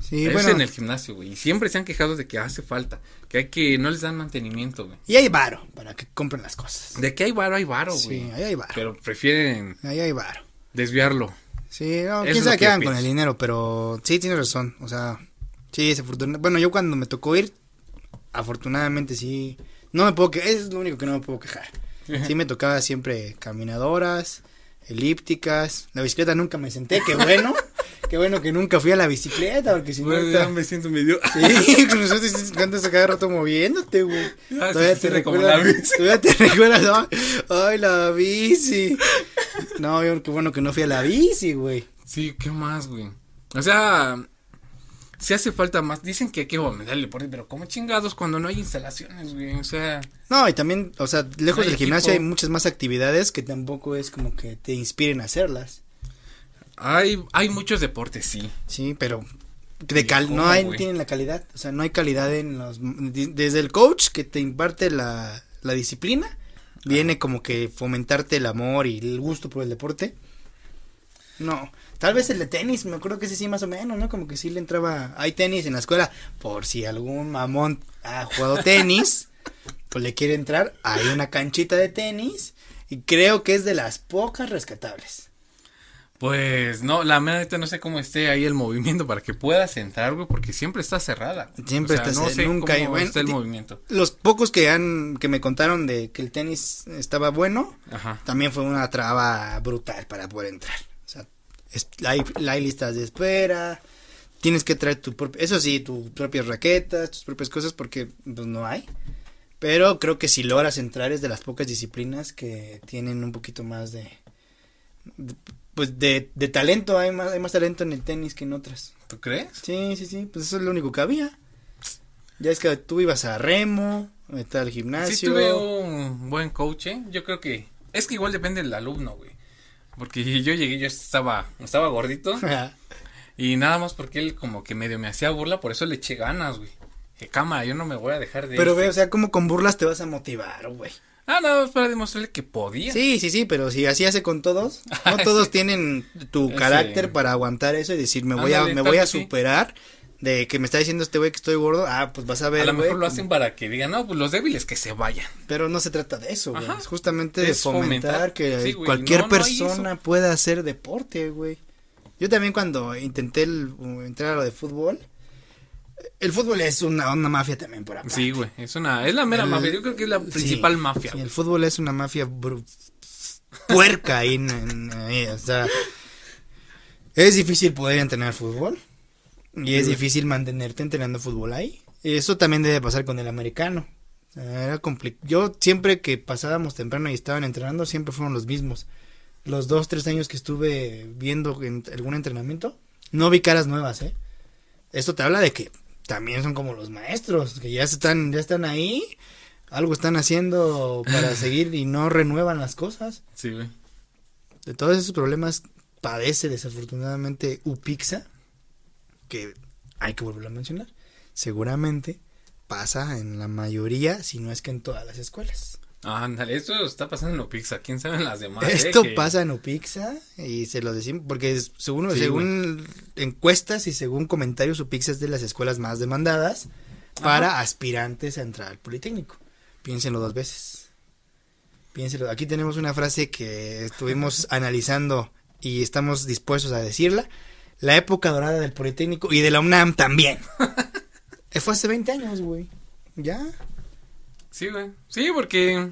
A: Sí,
B: es
A: bueno.
B: en el gimnasio, güey, y siempre se han quejado de que hace falta, que hay que no les dan mantenimiento, güey.
A: Y hay varo para que compren las cosas.
B: De que hay varo, hay varo,
A: Sí,
B: güey.
A: ahí hay varo.
B: Pero prefieren
A: Ahí hay varo.
B: desviarlo.
A: Sí, no, quién
B: es
A: sabe qué hagan con el dinero, pero sí, tienes razón. O sea, sí, desafortunadamente. Bueno, yo cuando me tocó ir, afortunadamente sí. No me puedo quejar, es lo único que no me puedo quejar. Sí me tocaba siempre caminadoras, elípticas. La bicicleta nunca me senté, qué bueno. qué bueno que nunca fui a la bicicleta, porque si no. Ahorita-
B: ya me siento medio.
A: Sí, con nosotros andas a cada rato moviéndote, güey.
B: Ah,
A: Todavía
B: sí,
A: te recuerdas. Todavía te recuerdas. Ay, la bici. No, yo, qué bueno que no fui a la bici, güey.
B: Sí, ¿qué más, güey? O sea, si hace falta más. Dicen que hay que aumentar el deporte, pero como chingados cuando no hay instalaciones, güey. O sea,
A: No, y también, o sea, lejos del gimnasio hay muchas más actividades que tampoco es como que te inspiren a hacerlas.
B: Hay, hay muchos deportes, sí.
A: Sí, pero de
B: ¿Y
A: cal
B: cómo,
A: no hay, tienen la calidad, o sea, no hay calidad en los desde el coach que te imparte la, la disciplina, viene como que fomentarte el amor y el gusto por el deporte. No, tal vez el de tenis, me acuerdo que ese sí más o menos, ¿no? Como que sí le entraba, hay tenis en la escuela, por si algún mamón ha jugado tenis, pues le quiere entrar, hay una canchita de tenis y creo que es de las pocas rescatables.
B: Pues no, la neta no sé cómo esté ahí el movimiento para que puedas entrar, güey, porque siempre está cerrada. güey.
A: Siempre
B: O sea,
A: está
B: no
A: cer-
B: sé
A: nunca hay-
B: cómo está el movimiento.
A: Los pocos que han, que me contaron de que el tenis estaba bueno,
B: Ajá.
A: también fue una traba brutal para poder entrar. O sea, es- hay, hay listas de espera, tienes que traer tu propio, eso sí, tus propias raquetas, tus propias cosas, porque pues no hay. Pero creo que si logras entrar es de las pocas disciplinas que tienen un poquito más de, de- pues de, de talento, hay más, hay más talento en el tenis que en otras.
B: ¿Tú crees?
A: Sí, sí, sí, pues eso es lo único que había. Ya es que tú ibas a remo, está al gimnasio.
B: Sí tuve un buen coach, ¿eh? Yo creo que es que igual depende del alumno, güey. Porque yo llegué, yo estaba estaba gordito y nada más porque él como que medio me hacía burla, por eso le eché ganas, güey. Que cámara, yo no me voy a dejar de
A: Pero
B: este".
A: ve, o sea, como con burlas te vas a motivar, güey.
B: Ah, nada más para demostrarle que podía.
A: Sí, sí, sí, pero si así hace con todos, no
B: Sí.
A: todos tienen tu carácter para aguantar eso y decir, me voy a, me voy a
B: sí.
A: superar de que me está diciendo este güey que estoy gordo, ah, pues vas a ver,
B: a lo mejor lo
A: como-
B: hacen para que digan, no, pues los débiles que se vayan.
A: Pero no se trata de eso, güey. Es justamente de fomentar,
B: fomentar.
A: que cualquier
B: no, no
A: persona pueda hacer deporte, güey. Yo también cuando intenté el- entrar a lo de fútbol, el fútbol es una, una mafia también por aparte.
B: Sí, güey, es una, es la mera
A: El-
B: mafia, yo creo que es la principal
A: Sí,
B: mafia.
A: sí, el fútbol es una mafia puerca ahí, en- en- ahí, o sea, es difícil poder entrenar fútbol y es
B: Sí.
A: difícil mantenerte entrenando fútbol ahí. Eso también debe pasar con el americano. Era compli- Yo siempre que pasábamos temprano y estaban entrenando siempre fueron los mismos. Los dos, tres años que estuve viendo en algún entrenamiento, no vi caras nuevas, ¿eh? Esto te habla de que también son como los maestros, que ya están, ya están ahí, algo están haciendo para seguir y no renuevan las cosas.
B: Sí, güey.
A: De todos esos problemas padece desafortunadamente UPIXA, que hay que volverlo a mencionar. Seguramente pasa en la mayoría, si no es que en todas las escuelas.
B: Ándale, esto está pasando en Opixa, quién sabe en las demás. eh,
A: Esto
B: que-
A: pasa en UPIXA y se lo decimos porque es- según,
B: Sí,
A: según encuestas y según comentarios UPIXA es de las escuelas más demandadas para aspirantes a entrar al Politécnico. Piénsenlo dos veces. Piénsenlo. Aquí tenemos una frase que estuvimos analizando y estamos dispuestos a decirla. La época dorada del Politécnico y de la UNAM también. Eh, Fue hace 20 años, güey. Ya.
B: Sí, güey. Sí, porque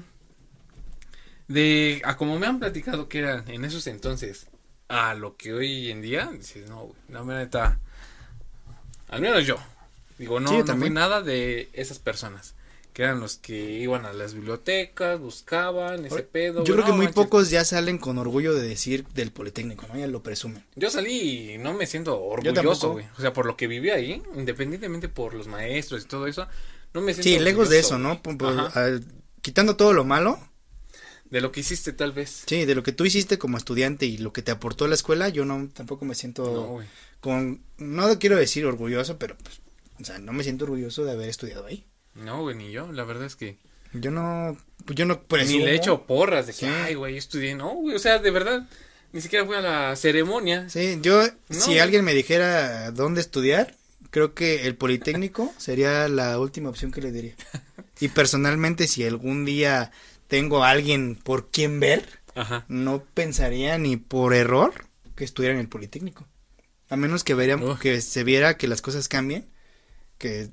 B: de a como me han platicado que era en esos entonces a lo que hoy en día, dices, no, güey, la neta, al menos yo, digo, no,
A: Sí, yo
B: no fui nada de esas personas, que eran los que iban a las bibliotecas, buscaban ese pedo.
A: Yo
B: güey,
A: creo que
B: no
A: muy
B: manches.
A: pocos ya salen con orgullo de decir del Politécnico, ¿no? Ya lo presumen.
B: Yo salí y no me siento orgulloso, güey. O sea, por lo que viví ahí, independientemente por los maestros y todo eso, no me siento
A: Sí, lejos de eso, ¿no? Por- por-
B: Ajá.
A: ah, quitando todo lo malo,
B: De lo que hiciste tal vez.
A: sí, de lo que tú hiciste como estudiante y lo que te aportó la escuela, yo no tampoco me siento
B: No,
A: con no quiero decir orgulloso, pero pues o sea, no me siento orgulloso de haber estudiado ahí.
B: No, güey, ni yo. La verdad es que
A: Yo no pues, yo no
B: ni
A: presumo.
B: le echo porras de que,
A: Sí.
B: ay, güey, yo estudié. No, güey, o sea, de verdad, ni siquiera fui a la ceremonia.
A: Sí, yo
B: No,
A: si
B: güey.
A: alguien me dijera dónde estudiar, creo que el Politécnico sería la última opción que le diría. Y personalmente si algún día tengo a alguien por quien ver,
B: Ajá.
A: no pensaría ni por error que estudiara en el Politécnico. A menos que verían,
B: Uf.
A: que se viera que las cosas cambien, que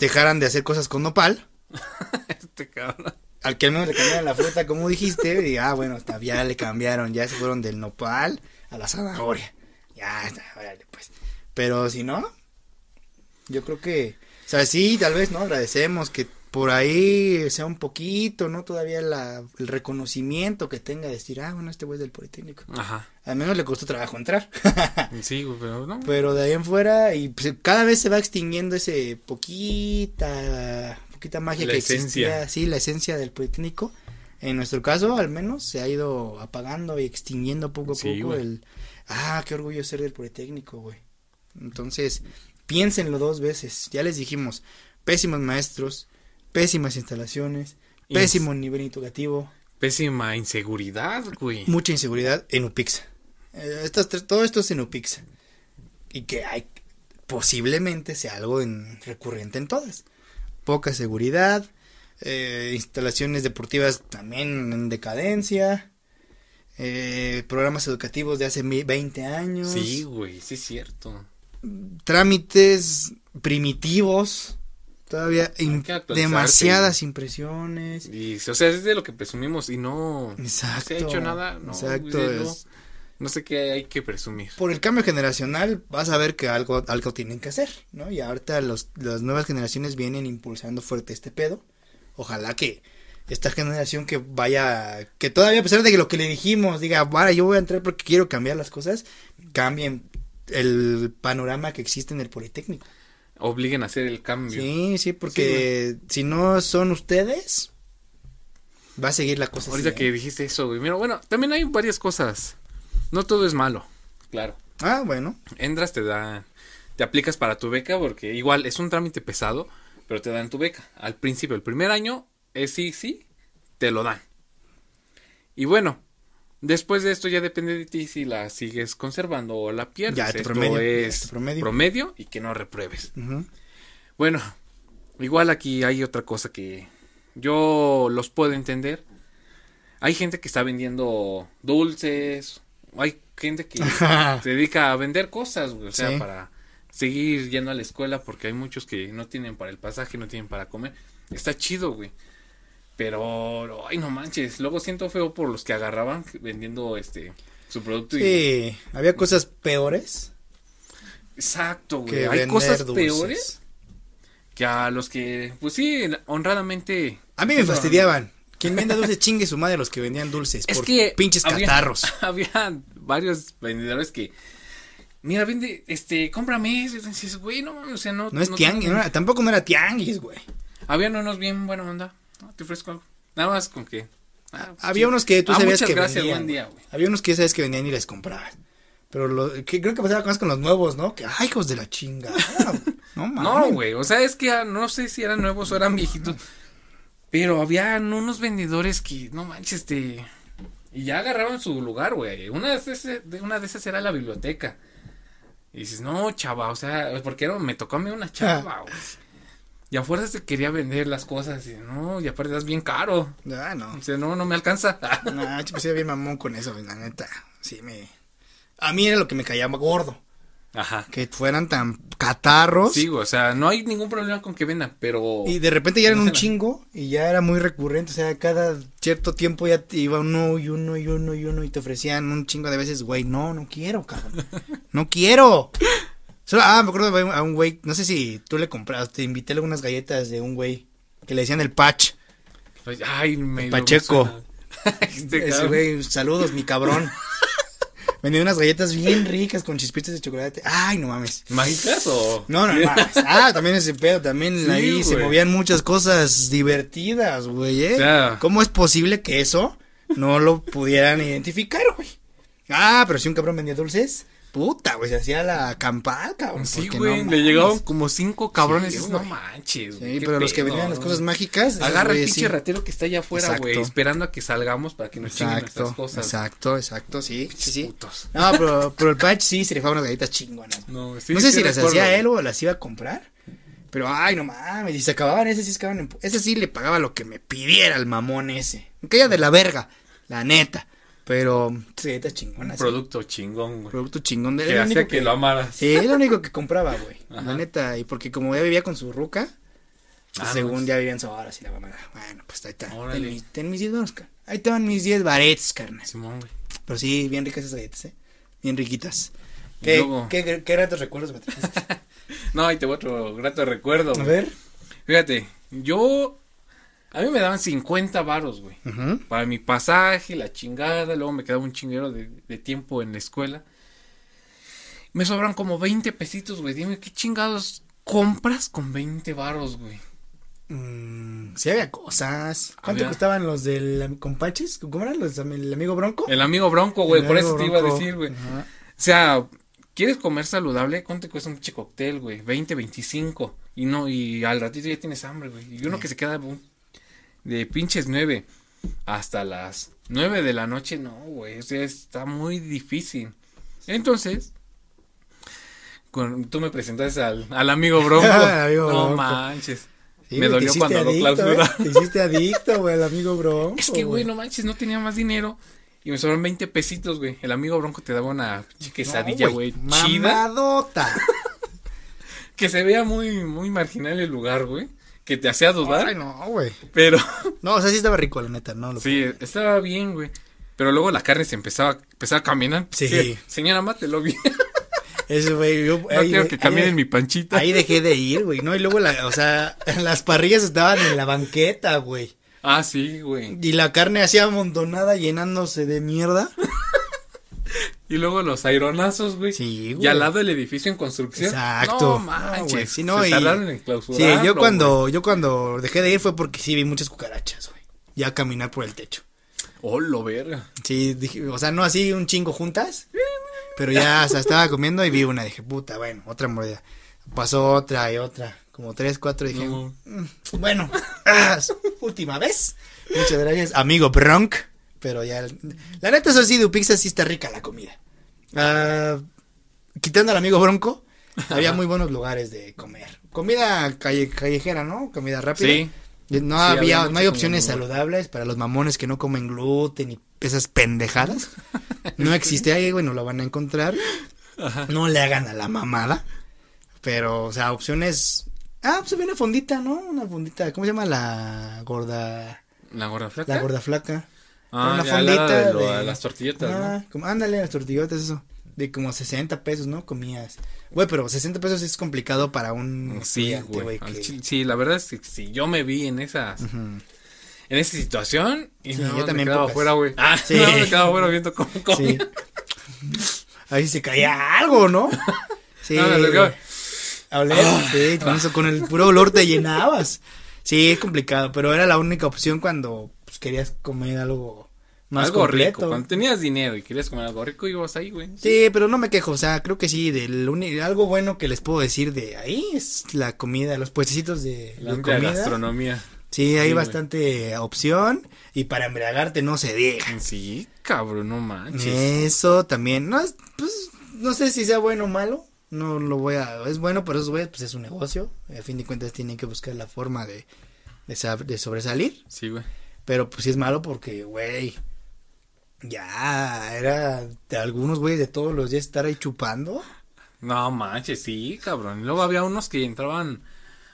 A: dejaran de hacer cosas con nopal.
B: Este cabrón.
A: al que al menos le cambiaron la fruta, como dijiste, y ah, bueno, ya le cambiaron, ya se fueron del nopal a la zanahoria. Ya está, órale, pues. Pero si no, yo creo que, o sea, sí, tal vez, ¿no? Agradecemos que por ahí sea un poquito, ¿no? Todavía la, el reconocimiento que tenga de decir, ah, bueno, este güey es del Politécnico.
B: Ajá.
A: Al menos le costó trabajo entrar.
B: Sí, pero no.
A: Pero de ahí en fuera, y pues, cada vez se va extinguiendo ese poquita, poquita magia
B: La
A: que
B: esencia.
A: existía, sí, la esencia del Politécnico. En nuestro caso, al menos, se ha ido apagando y extinguiendo poco a
B: Sí,
A: poco
B: güey.
A: el, ah, qué orgullo ser del Politécnico, güey. Entonces, piénsenlo dos veces. Ya les dijimos, pésimos maestros, pésimas instalaciones, pésimo nivel educativo,
B: Pésima inseguridad, güey.
A: mucha inseguridad en Upixa. Eh, estas tres- todo esto es en Upixa. Y que hay posiblemente sea algo en, recurrente en todas. Poca seguridad, eh, instalaciones deportivas también en decadencia, eh, programas educativos de hace mi- 20 años,
B: Sí, güey, sí es cierto.
A: Trámites primitivos, todavía in- demasiadas impresiones.
B: Y, o sea, es de lo que presumimos y no, no
A: Exacto.
B: se ha hecho nada. No,
A: exacto.
B: no,
A: es-
B: no sé qué hay que presumir.
A: por el cambio generacional vas a ver que algo, algo tienen que hacer, ¿no? Y ahorita los, las nuevas generaciones vienen impulsando fuerte este pedo. Ojalá que esta generación que vaya, que todavía a pesar de que lo que le dijimos, diga, vaya, yo voy a entrar porque quiero cambiar las cosas, cambien el panorama que existe en el Politécnico.
B: Obliguen a hacer el cambio.
A: Sí, sí, porque si no son ustedes, va a seguir la cosa
B: Ahorita
A: así,
B: que
A: ¿eh?
B: dijiste eso, güey. Mira, bueno, también hay varias cosas. No todo es malo. Claro.
A: Ah, bueno.
B: Entras, te da, te aplicas para tu beca porque igual es un trámite pesado, pero te dan tu beca. Al principio, el primer año es sí, sí, te lo dan. Y bueno, después de esto ya depende de ti si la sigues conservando o la pierdes.
A: Ya,
B: Esto
A: promedio,
B: es
A: promedio.
B: promedio y que no repruebes. Bueno, igual aquí hay otra cosa que yo los puedo entender. Hay gente que está vendiendo dulces, hay gente que se dedica a vender cosas, o sea,
A: Sí.
B: para seguir yendo a la escuela porque hay muchos que no tienen para el pasaje, no tienen para comer. Está chido, güey. Pero, ay, no manches, luego siento feo por los que agarraban vendiendo este su producto y
A: Sí, había cosas peores
B: exacto, güey. Hay cosas
A: dulces.
B: peores que a los que, pues sí, honradamente.
A: A mí me fastidiaban. Quien venda dulces chingue su madre los que vendían dulces.
B: Es
A: por
B: que.
A: pinches
B: había-
A: catarros.
B: Había varios vendedores que. Mira, vende, este, cómprame eso. Güey, no o sea, no.
A: No es
B: no
A: tianguis, no tampoco no era tianguis, güey.
B: Habían unos bien buena onda. No, te ofrezco algo. Nada más con que. ah,
A: Había
B: sí.
A: unos que tú
B: Ah,
A: sabías
B: muchas
A: que
B: gracias,
A: vendían.
B: buen día, güey.
A: Había unos que ya sabes que vendían y les comprabas. Pero lo que creo que pasaba más con los nuevos, ¿no? Que, ay, hijos de la chinga. No mames.
B: No, güey, o sea, es que ah, no sé si eran nuevos o eran viejitos. Pero habían unos vendedores que, no manches, este. Y ya agarraban su lugar, güey. Una de esas, una de esas era la biblioteca. Y dices, no, chava, o sea, porque era- me tocó a mí una chava, güey. Y a fuerzas te quería vender las cosas. Y no, y aparte das bien caro.
A: Ah, no.
B: O sea, no, no me alcanza.
A: No, yo pues bien mamón con eso, la neta. Sí, me. A mí era lo que me caía gordo.
B: Ajá.
A: Que fueran tan catarros.
B: Sí, o sea, no hay ningún problema con que vendan, pero.
A: Y de repente ya eran un chingo y ya era muy recurrente, o sea, cada cierto tiempo ya te iba uno y uno y uno y uno y te ofrecían un chingo de veces, güey, no, no quiero, cabrón, no quiero. Solo, ah, me acuerdo de un- a un güey, no sé si tú le compraste, te invité algunas galletas de un güey que le decían el patch.
B: Pues, Ay, me.
A: Pacheco.
B: Este
A: Ese güey, saludos, mi cabrón. Vendía unas galletas bien ricas con chispitas de chocolate. Ay, no mames.
B: ¿Mágicas o.?
A: No, no, no. Ah, también ese pedo, también
B: Sí,
A: ahí se movían muchas cosas divertidas, güey, ¿eh? ¿Cómo es posible que eso no lo pudieran identificar, güey? Ah, pero si un cabrón vendía dulces, puta, güey, se hacía la campal, cabrón.
B: Sí, güey,
A: no
B: le llegaban como cinco cabrones.
A: Sí,
B: no
A: güey.
B: manches, güey.
A: Sí, pero los que
B: pedo,
A: vendían las cosas mágicas.
B: Agarra el pinche
A: sí.
B: ratero que está allá afuera, güey,
A: Exacto.
B: esperando a que salgamos para que nos chinguen nuestras
A: Exacto,
B: cosas.
A: exacto, exacto, sí, sí, sí.
B: Putos.
A: No, pero, pero el patch sí se le unas galletas chingonas.
B: No, sí,
A: no sé si las
B: recuerdo,
A: hacía
B: güey.
A: él o las iba a comprar. Pero, ay, no mames, y se acababan ese, sí se acababan en... Ese sí le pagaba lo que me pidiera el mamón ese. Aunque de la verga, la neta. Pero, sí, galletas
B: Un
A: chingonas. sí.
B: producto chingón, güey.
A: Producto chingón.
B: Que
A: Era el
B: hacía
A: único
B: que lo amaras.
A: Sí, era lo único que compraba, güey.
B: Ajá.
A: La neta, y porque como ya vivía con su ruca, Pues
B: Ah,
A: según
B: no.
A: ya vivían solas y la mamá. Bueno, pues ahí está. Ten mis, ten mis 10 baros, car- Ahí te van mis 10 baretes, carnal.
B: Simón, güey.
A: Pero sí, bien ricas esas galletas, ¿eh? Bien riquitas. ¿Qué,
B: luego-
A: qué, qué, qué ratos recuerdos me trajiste?
B: No, ahí te voy otro grato recuerdo,
A: A
B: güey.
A: ver.
B: Fíjate, yo. A mí me daban 50 varos, güey. Para mi pasaje, la chingada. Luego me quedaba un chinguero de, de tiempo en la escuela. Me sobran como 20 pesitos, güey. Dime, ¿qué chingados compras con 20 varos, güey?
A: Mm, sí había cosas. ¿Cuánto
B: Había-
A: costaban los del compaches? ¿Cómo eran los del amigo Bronco?
B: El amigo Bronco, güey.
A: El
B: Por eso te iba a decir, güey.
A: Ajá.
B: O sea, ¿quieres comer saludable? ¿Cuánto te cuesta un pinche cóctel, güey? 20, 25. Y no, y al ratito ya tienes hambre, güey. Y uno que se queda un- de pinches 9 hasta las 9 de la noche, no, güey. O sea, está muy difícil. Entonces, tú me presentaste al, al amigo Bronco.
A: Al amigo
B: no
A: Bronco.
B: manches.
A: Sí,
B: me dolió cuando lo clausura.
A: ¿eh? Te hiciste adicto, güey, al amigo Bronco.
B: Es que, güey, no manches, no tenía más dinero. Y me sobraron 20 pesitos, güey. El amigo Bronco te daba una quesadilla,
A: No,
B: güey, chida.
A: Mamadota.
B: Que se veía muy, muy marginal el lugar, güey. Que te hacía dudar.
A: Ay, no, güey.
B: Pero
A: No, o sea, sí estaba rico, la neta, no. Lo
B: sí, estaba bien, güey. Pero luego la carne se empezaba, empezaba a caminar.
A: Sí.
B: Señora, mátelo bien.
A: Ese, güey, yo.
B: No
A: ahí
B: quiero que
A: de-
B: mi panchita.
A: Ahí dejé de ir, güey, ¿no? Y luego, la, o sea, las parrillas estaban en la banqueta, güey.
B: Ah, sí, güey.
A: Y la carne así amontonada, llenándose de mierda.
B: Y luego los aironazos, güey.
A: Sí, güey.
B: Y al lado del edificio en construcción.
A: Exacto.
B: No manches.
A: güey, sí, no,
B: se
A: y-
B: tardaron en
A: Sí,
B: clausurarlo,
A: yo cuando,
B: güey.
A: yo cuando dejé de ir fue porque sí vi muchas cucarachas, güey. Ya caminar por el techo.
B: Oh, lo verga.
A: Sí, dije, o sea, no así un chingo juntas. Pero ya, o sea, estaba comiendo y vi una. Dije, puta, bueno, otra mordida. Pasó otra y otra. Como tres, cuatro. Dije,
B: No.
A: "Mm, bueno, ah, última vez. Muchas gracias, amigo Bronc. Pero ya, la neta, eso sí, de sí está rica la comida. Ah, quitando al amigo Bronco, había muy buenos lugares de comer. Comida calle- callejera, ¿no? Comida rápida.
B: Sí.
A: No
B: Sí,
A: había,
B: había
A: no hay opciones saludables para los mamones que no comen gluten y esas pendejadas. No existe ahí, güey, no lo van a encontrar.
B: Ajá.
A: No le hagan a la mamada. Pero, o sea, opciones. Ah, pues viene fondita, ¿no? Una fondita. ¿Cómo se llama la gorda?
B: ¿La gorda flaca?
A: La gorda flaca.
B: Ah,
A: una
B: ya, la
A: fondita
B: de lo-
A: de-
B: las tortilletas,
A: Ah,
B: ¿no?
A: como, ándale, las tortillotas, eso. De como 60 pesos, ¿no? Comías. Güey, pero 60 pesos es complicado para un
B: Sí,
A: estudiante,
B: güey.
A: que-
B: Sí, la verdad es que si yo me vi en esas,
A: Ujú.
B: en esa situación, y
A: Sí,
B: no,
A: yo
B: me
A: también
B: quedaba
A: pocas.
B: afuera, güey. Ah,
A: Sí.
B: no, me quedaba afuera viendo cómo
A: Sí.
B: comía.
A: Ahí se caía algo, ¿no? Sí.
B: No, me acercaba.
A: Hablé, sí, con eso, con el puro olor te llenabas. Sí, es complicado, pero era la única opción cuando pues, querías comer algo más
B: algo
A: completo.
B: rico. Cuando tenías dinero y querías comer algo rico, ibas ahí, güey.
A: Sí, pero no me quejo, o sea, creo que sí, del algo bueno que les puedo decir de ahí es la comida, los puestecitos de,
B: La
A: de
B: amplia
A: comida.
B: gastronomía.
A: Sí, hay
B: Sí, güey.
A: bastante opción y para embriagarte no se diga.
B: Sí, cabrón, no manches.
A: Eso también, no es, pues, no sé si sea bueno o malo, no lo voy a, es bueno, pero esos güeyes, pues es un negocio, a fin de cuentas tienen que buscar la forma de, de, de sobresalir,
B: Sí, güey.
A: pero pues sí es malo porque, güey, ya era de algunos güeyes de todos los días estar ahí chupando,
B: No manches, sí, cabrón. Y luego había unos que entraban.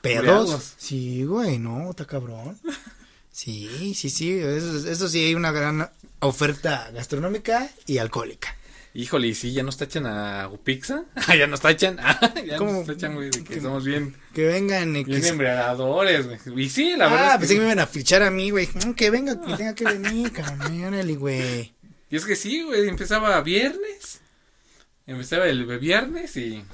A: pedos, sí, güey, no, está cabrón, sí, sí, sí, eso, eso sí hay una gran oferta gastronómica y alcohólica.
B: Híjole, y sí, ya nos tachan a pizza. ya nos tachan. ya
A: ¿Cómo?
B: nos tachan, güey, de que somos bien,
A: Que vengan que
B: bien embriagadores, güey. Y sí, la
A: ah,
B: verdad. es
A: pensé que
B: que
A: me iban a fichar a mí, güey. Mm, Que venga, que tenga que venir, cabrón. Güey.
B: Y es que sí, güey, empezaba viernes. Empezaba el viernes y.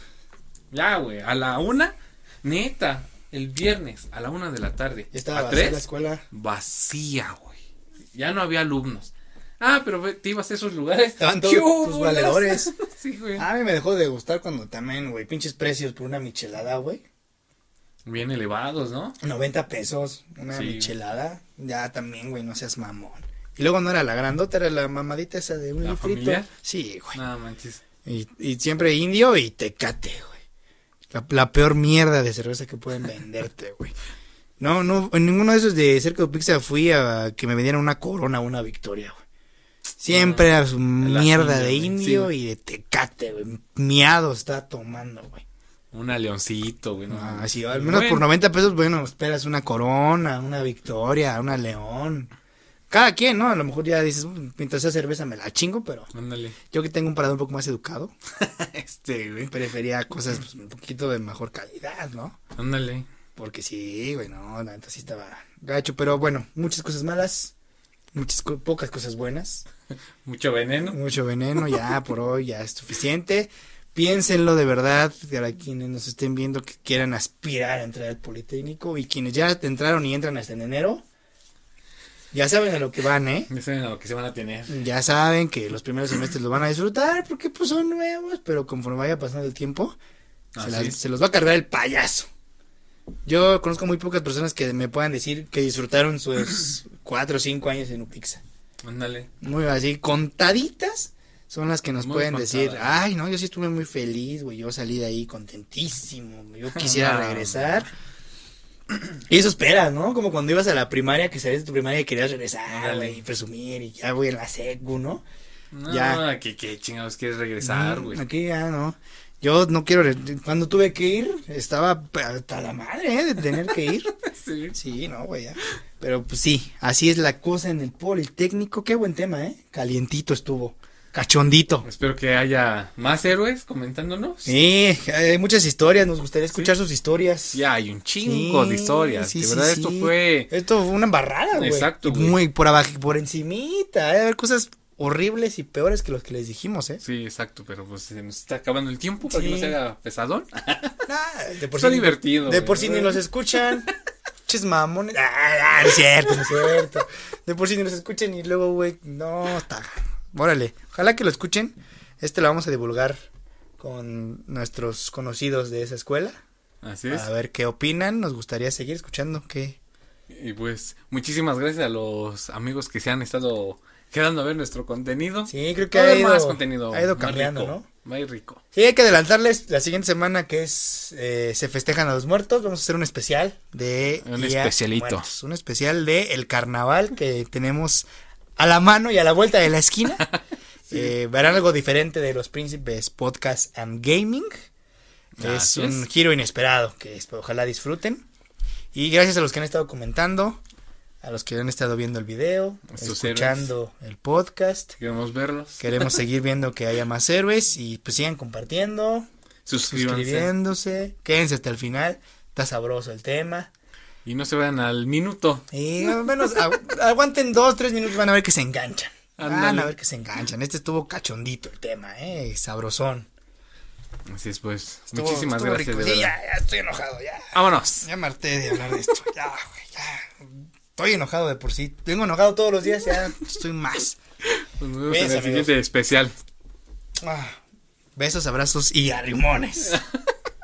B: Ya, güey, a la una. Neta, el viernes, a la una de la tarde.
A: Estaba
B: a
A: vacía la
B: tres,
A: escuela.
B: vacía, güey. Ya no había alumnos. Ah, pero te ibas a esos lugares.
A: Estaban todos
B: ¡Qué
A: tus valedores.
B: sí, güey.
A: A mí me dejó de gustar cuando también, güey, pinches precios por una michelada, güey.
B: Bien elevados, ¿no?
A: 90 pesos, una
B: Sí.
A: michelada. Ya también, güey, no seas mamón. Y luego no era la grandota, era la mamadita esa de un
B: ¿La
A: litrito. Sí, güey.
B: No manches.
A: Y, y siempre indio y tecate, güey. La, la peor mierda de cerveza que pueden venderte, güey. No, no, en ninguno de esos de cerca de Pizza fui a que me vendieran una corona o una victoria, güey. Siempre era su mierda de indio
B: sí.
A: y de tecate, güey. Miado está tomando, güey.
B: Una leoncito, güey. no.
A: Ah, sí, al menos por
B: Bueno,
A: 90 pesos, bueno, esperas una corona, una victoria, una león. Cada quien, ¿no? A lo mejor ya dices, "Mm, mientras sea cerveza me la chingo, pero
B: Ándale.
A: yo que tengo un paladar un poco más educado,
B: Este, güey.
A: prefería cosas pues, un poquito de mejor calidad, ¿no?
B: Ándale.
A: Porque sí, güey, no, la neta sí estaba gacho, pero bueno, muchas cosas malas, muchas co- pocas cosas buenas,
B: Mucho veneno.
A: mucho veneno, ya por hoy ya es suficiente. Piénsenlo de verdad, para quienes nos estén viendo que quieran aspirar a entrar al Politécnico y quienes ya entraron y entran hasta en enero, ya saben a lo que van, ¿eh?
B: Ya saben a lo que se van a tener.
A: Ya saben que los primeros semestres los van a disfrutar porque pues son nuevos, pero conforme vaya pasando el tiempo, se, las- los va a cargar el payaso. Yo conozco muy pocas personas que me puedan decir que disfrutaron sus cuatro o cinco años en Upixa.
B: Ándale.
A: Muy así, contaditas son las que nos
B: Muy
A: pueden decir, ay, no, yo sí estuve muy feliz, güey, yo salí de ahí contentísimo, yo quisiera regresar. Y eso esperas, ¿no? Como cuando ibas a la primaria, que salías de tu primaria y querías regresar, güey, y presumir, y ya voy en la secu, ¿no?
B: No,
A: Ya.
B: que qué chingados quieres regresar, güey.
A: Aquí ya no. Yo no quiero. Cuando tuve que ir, estaba hasta la madre, ¿eh? De tener que ir.
B: Sí.
A: Sí, no, güey, ya. Pero pues sí, así es la cosa en el Politécnico. Qué buen tema, ¿eh? Calientito estuvo. Cachondito.
B: Espero que haya más héroes comentándonos.
A: Sí, hay muchas historias. Nos gustaría escuchar sus historias.
B: Ya hay un chingo
A: Sí,
B: de historias.
A: sí,
B: de verdad, esto fue.
A: Esto fue una embarrada, güey.
B: Exacto,
A: Y
B: güey.
A: Muy por abajo, por encimita. Hay cosas horribles y peores que los que les dijimos, ¿eh?
B: Sí, exacto, pero pues se nos está acabando el tiempo para que no se haga pesadón.
A: Ah, de por
B: Está divertido.
A: De por sí ni los escuchan. Ches mamones. Ah, ah, es cierto, no es cierto. De por sí ni los escuchan y luego, güey, no, está. Órale, ojalá que lo escuchen. Este lo vamos a divulgar con nuestros conocidos de esa escuela.
B: Así es.
A: A ver qué opinan. Nos gustaría seguir escuchando qué.
B: Y pues, muchísimas gracias a los amigos que se han estado quedando a ver nuestro contenido.
A: Sí, creo que ha ido,
B: más contenido.
A: ha ido cambiando,
B: rico,
A: ¿no?
B: Ir rico.
A: Sí, hay que adelantarles la siguiente semana que es eh, se festejan a los muertos. Vamos a hacer un especial de
B: Un especialito.
A: Muertos, un especial de el carnaval que tenemos a la mano y a la vuelta de la esquina. Eh, verán algo diferente de los príncipes podcast and gaming. Es
B: Así
A: un
B: es.
A: giro inesperado que es- ojalá disfruten. Y gracias a los que han estado comentando, a los que han estado viendo el video,
B: Estos
A: escuchando el podcast.
B: Queremos verlos.
A: Queremos seguir viendo que haya más héroes y pues sigan compartiendo,
B: Suscríbanse.
A: suscribiéndose, quédense hasta el final, está sabroso el tema.
B: Y no se vayan al minuto.
A: Y al menos agu- aguanten dos, tres minutos, van a ver que se enganchan. Van a ver que se enganchan. Este estuvo cachondito el tema, eh, sabrosón.
B: Así es, pues.
A: Estuvo-
B: Muchísimas
A: estuvo
B: gracias.
A: rico.
B: de
A: Sí, ya, ya estoy enojado, ya.
B: Vámonos.
A: Ya me harté de hablar de esto. Ya, güey, ya. Estoy enojado de por sí. Tengo enojado todos los días, ya estoy más.
B: Pues nos vemos en el siguiente especial.
A: Ah, besos, abrazos y arrimones.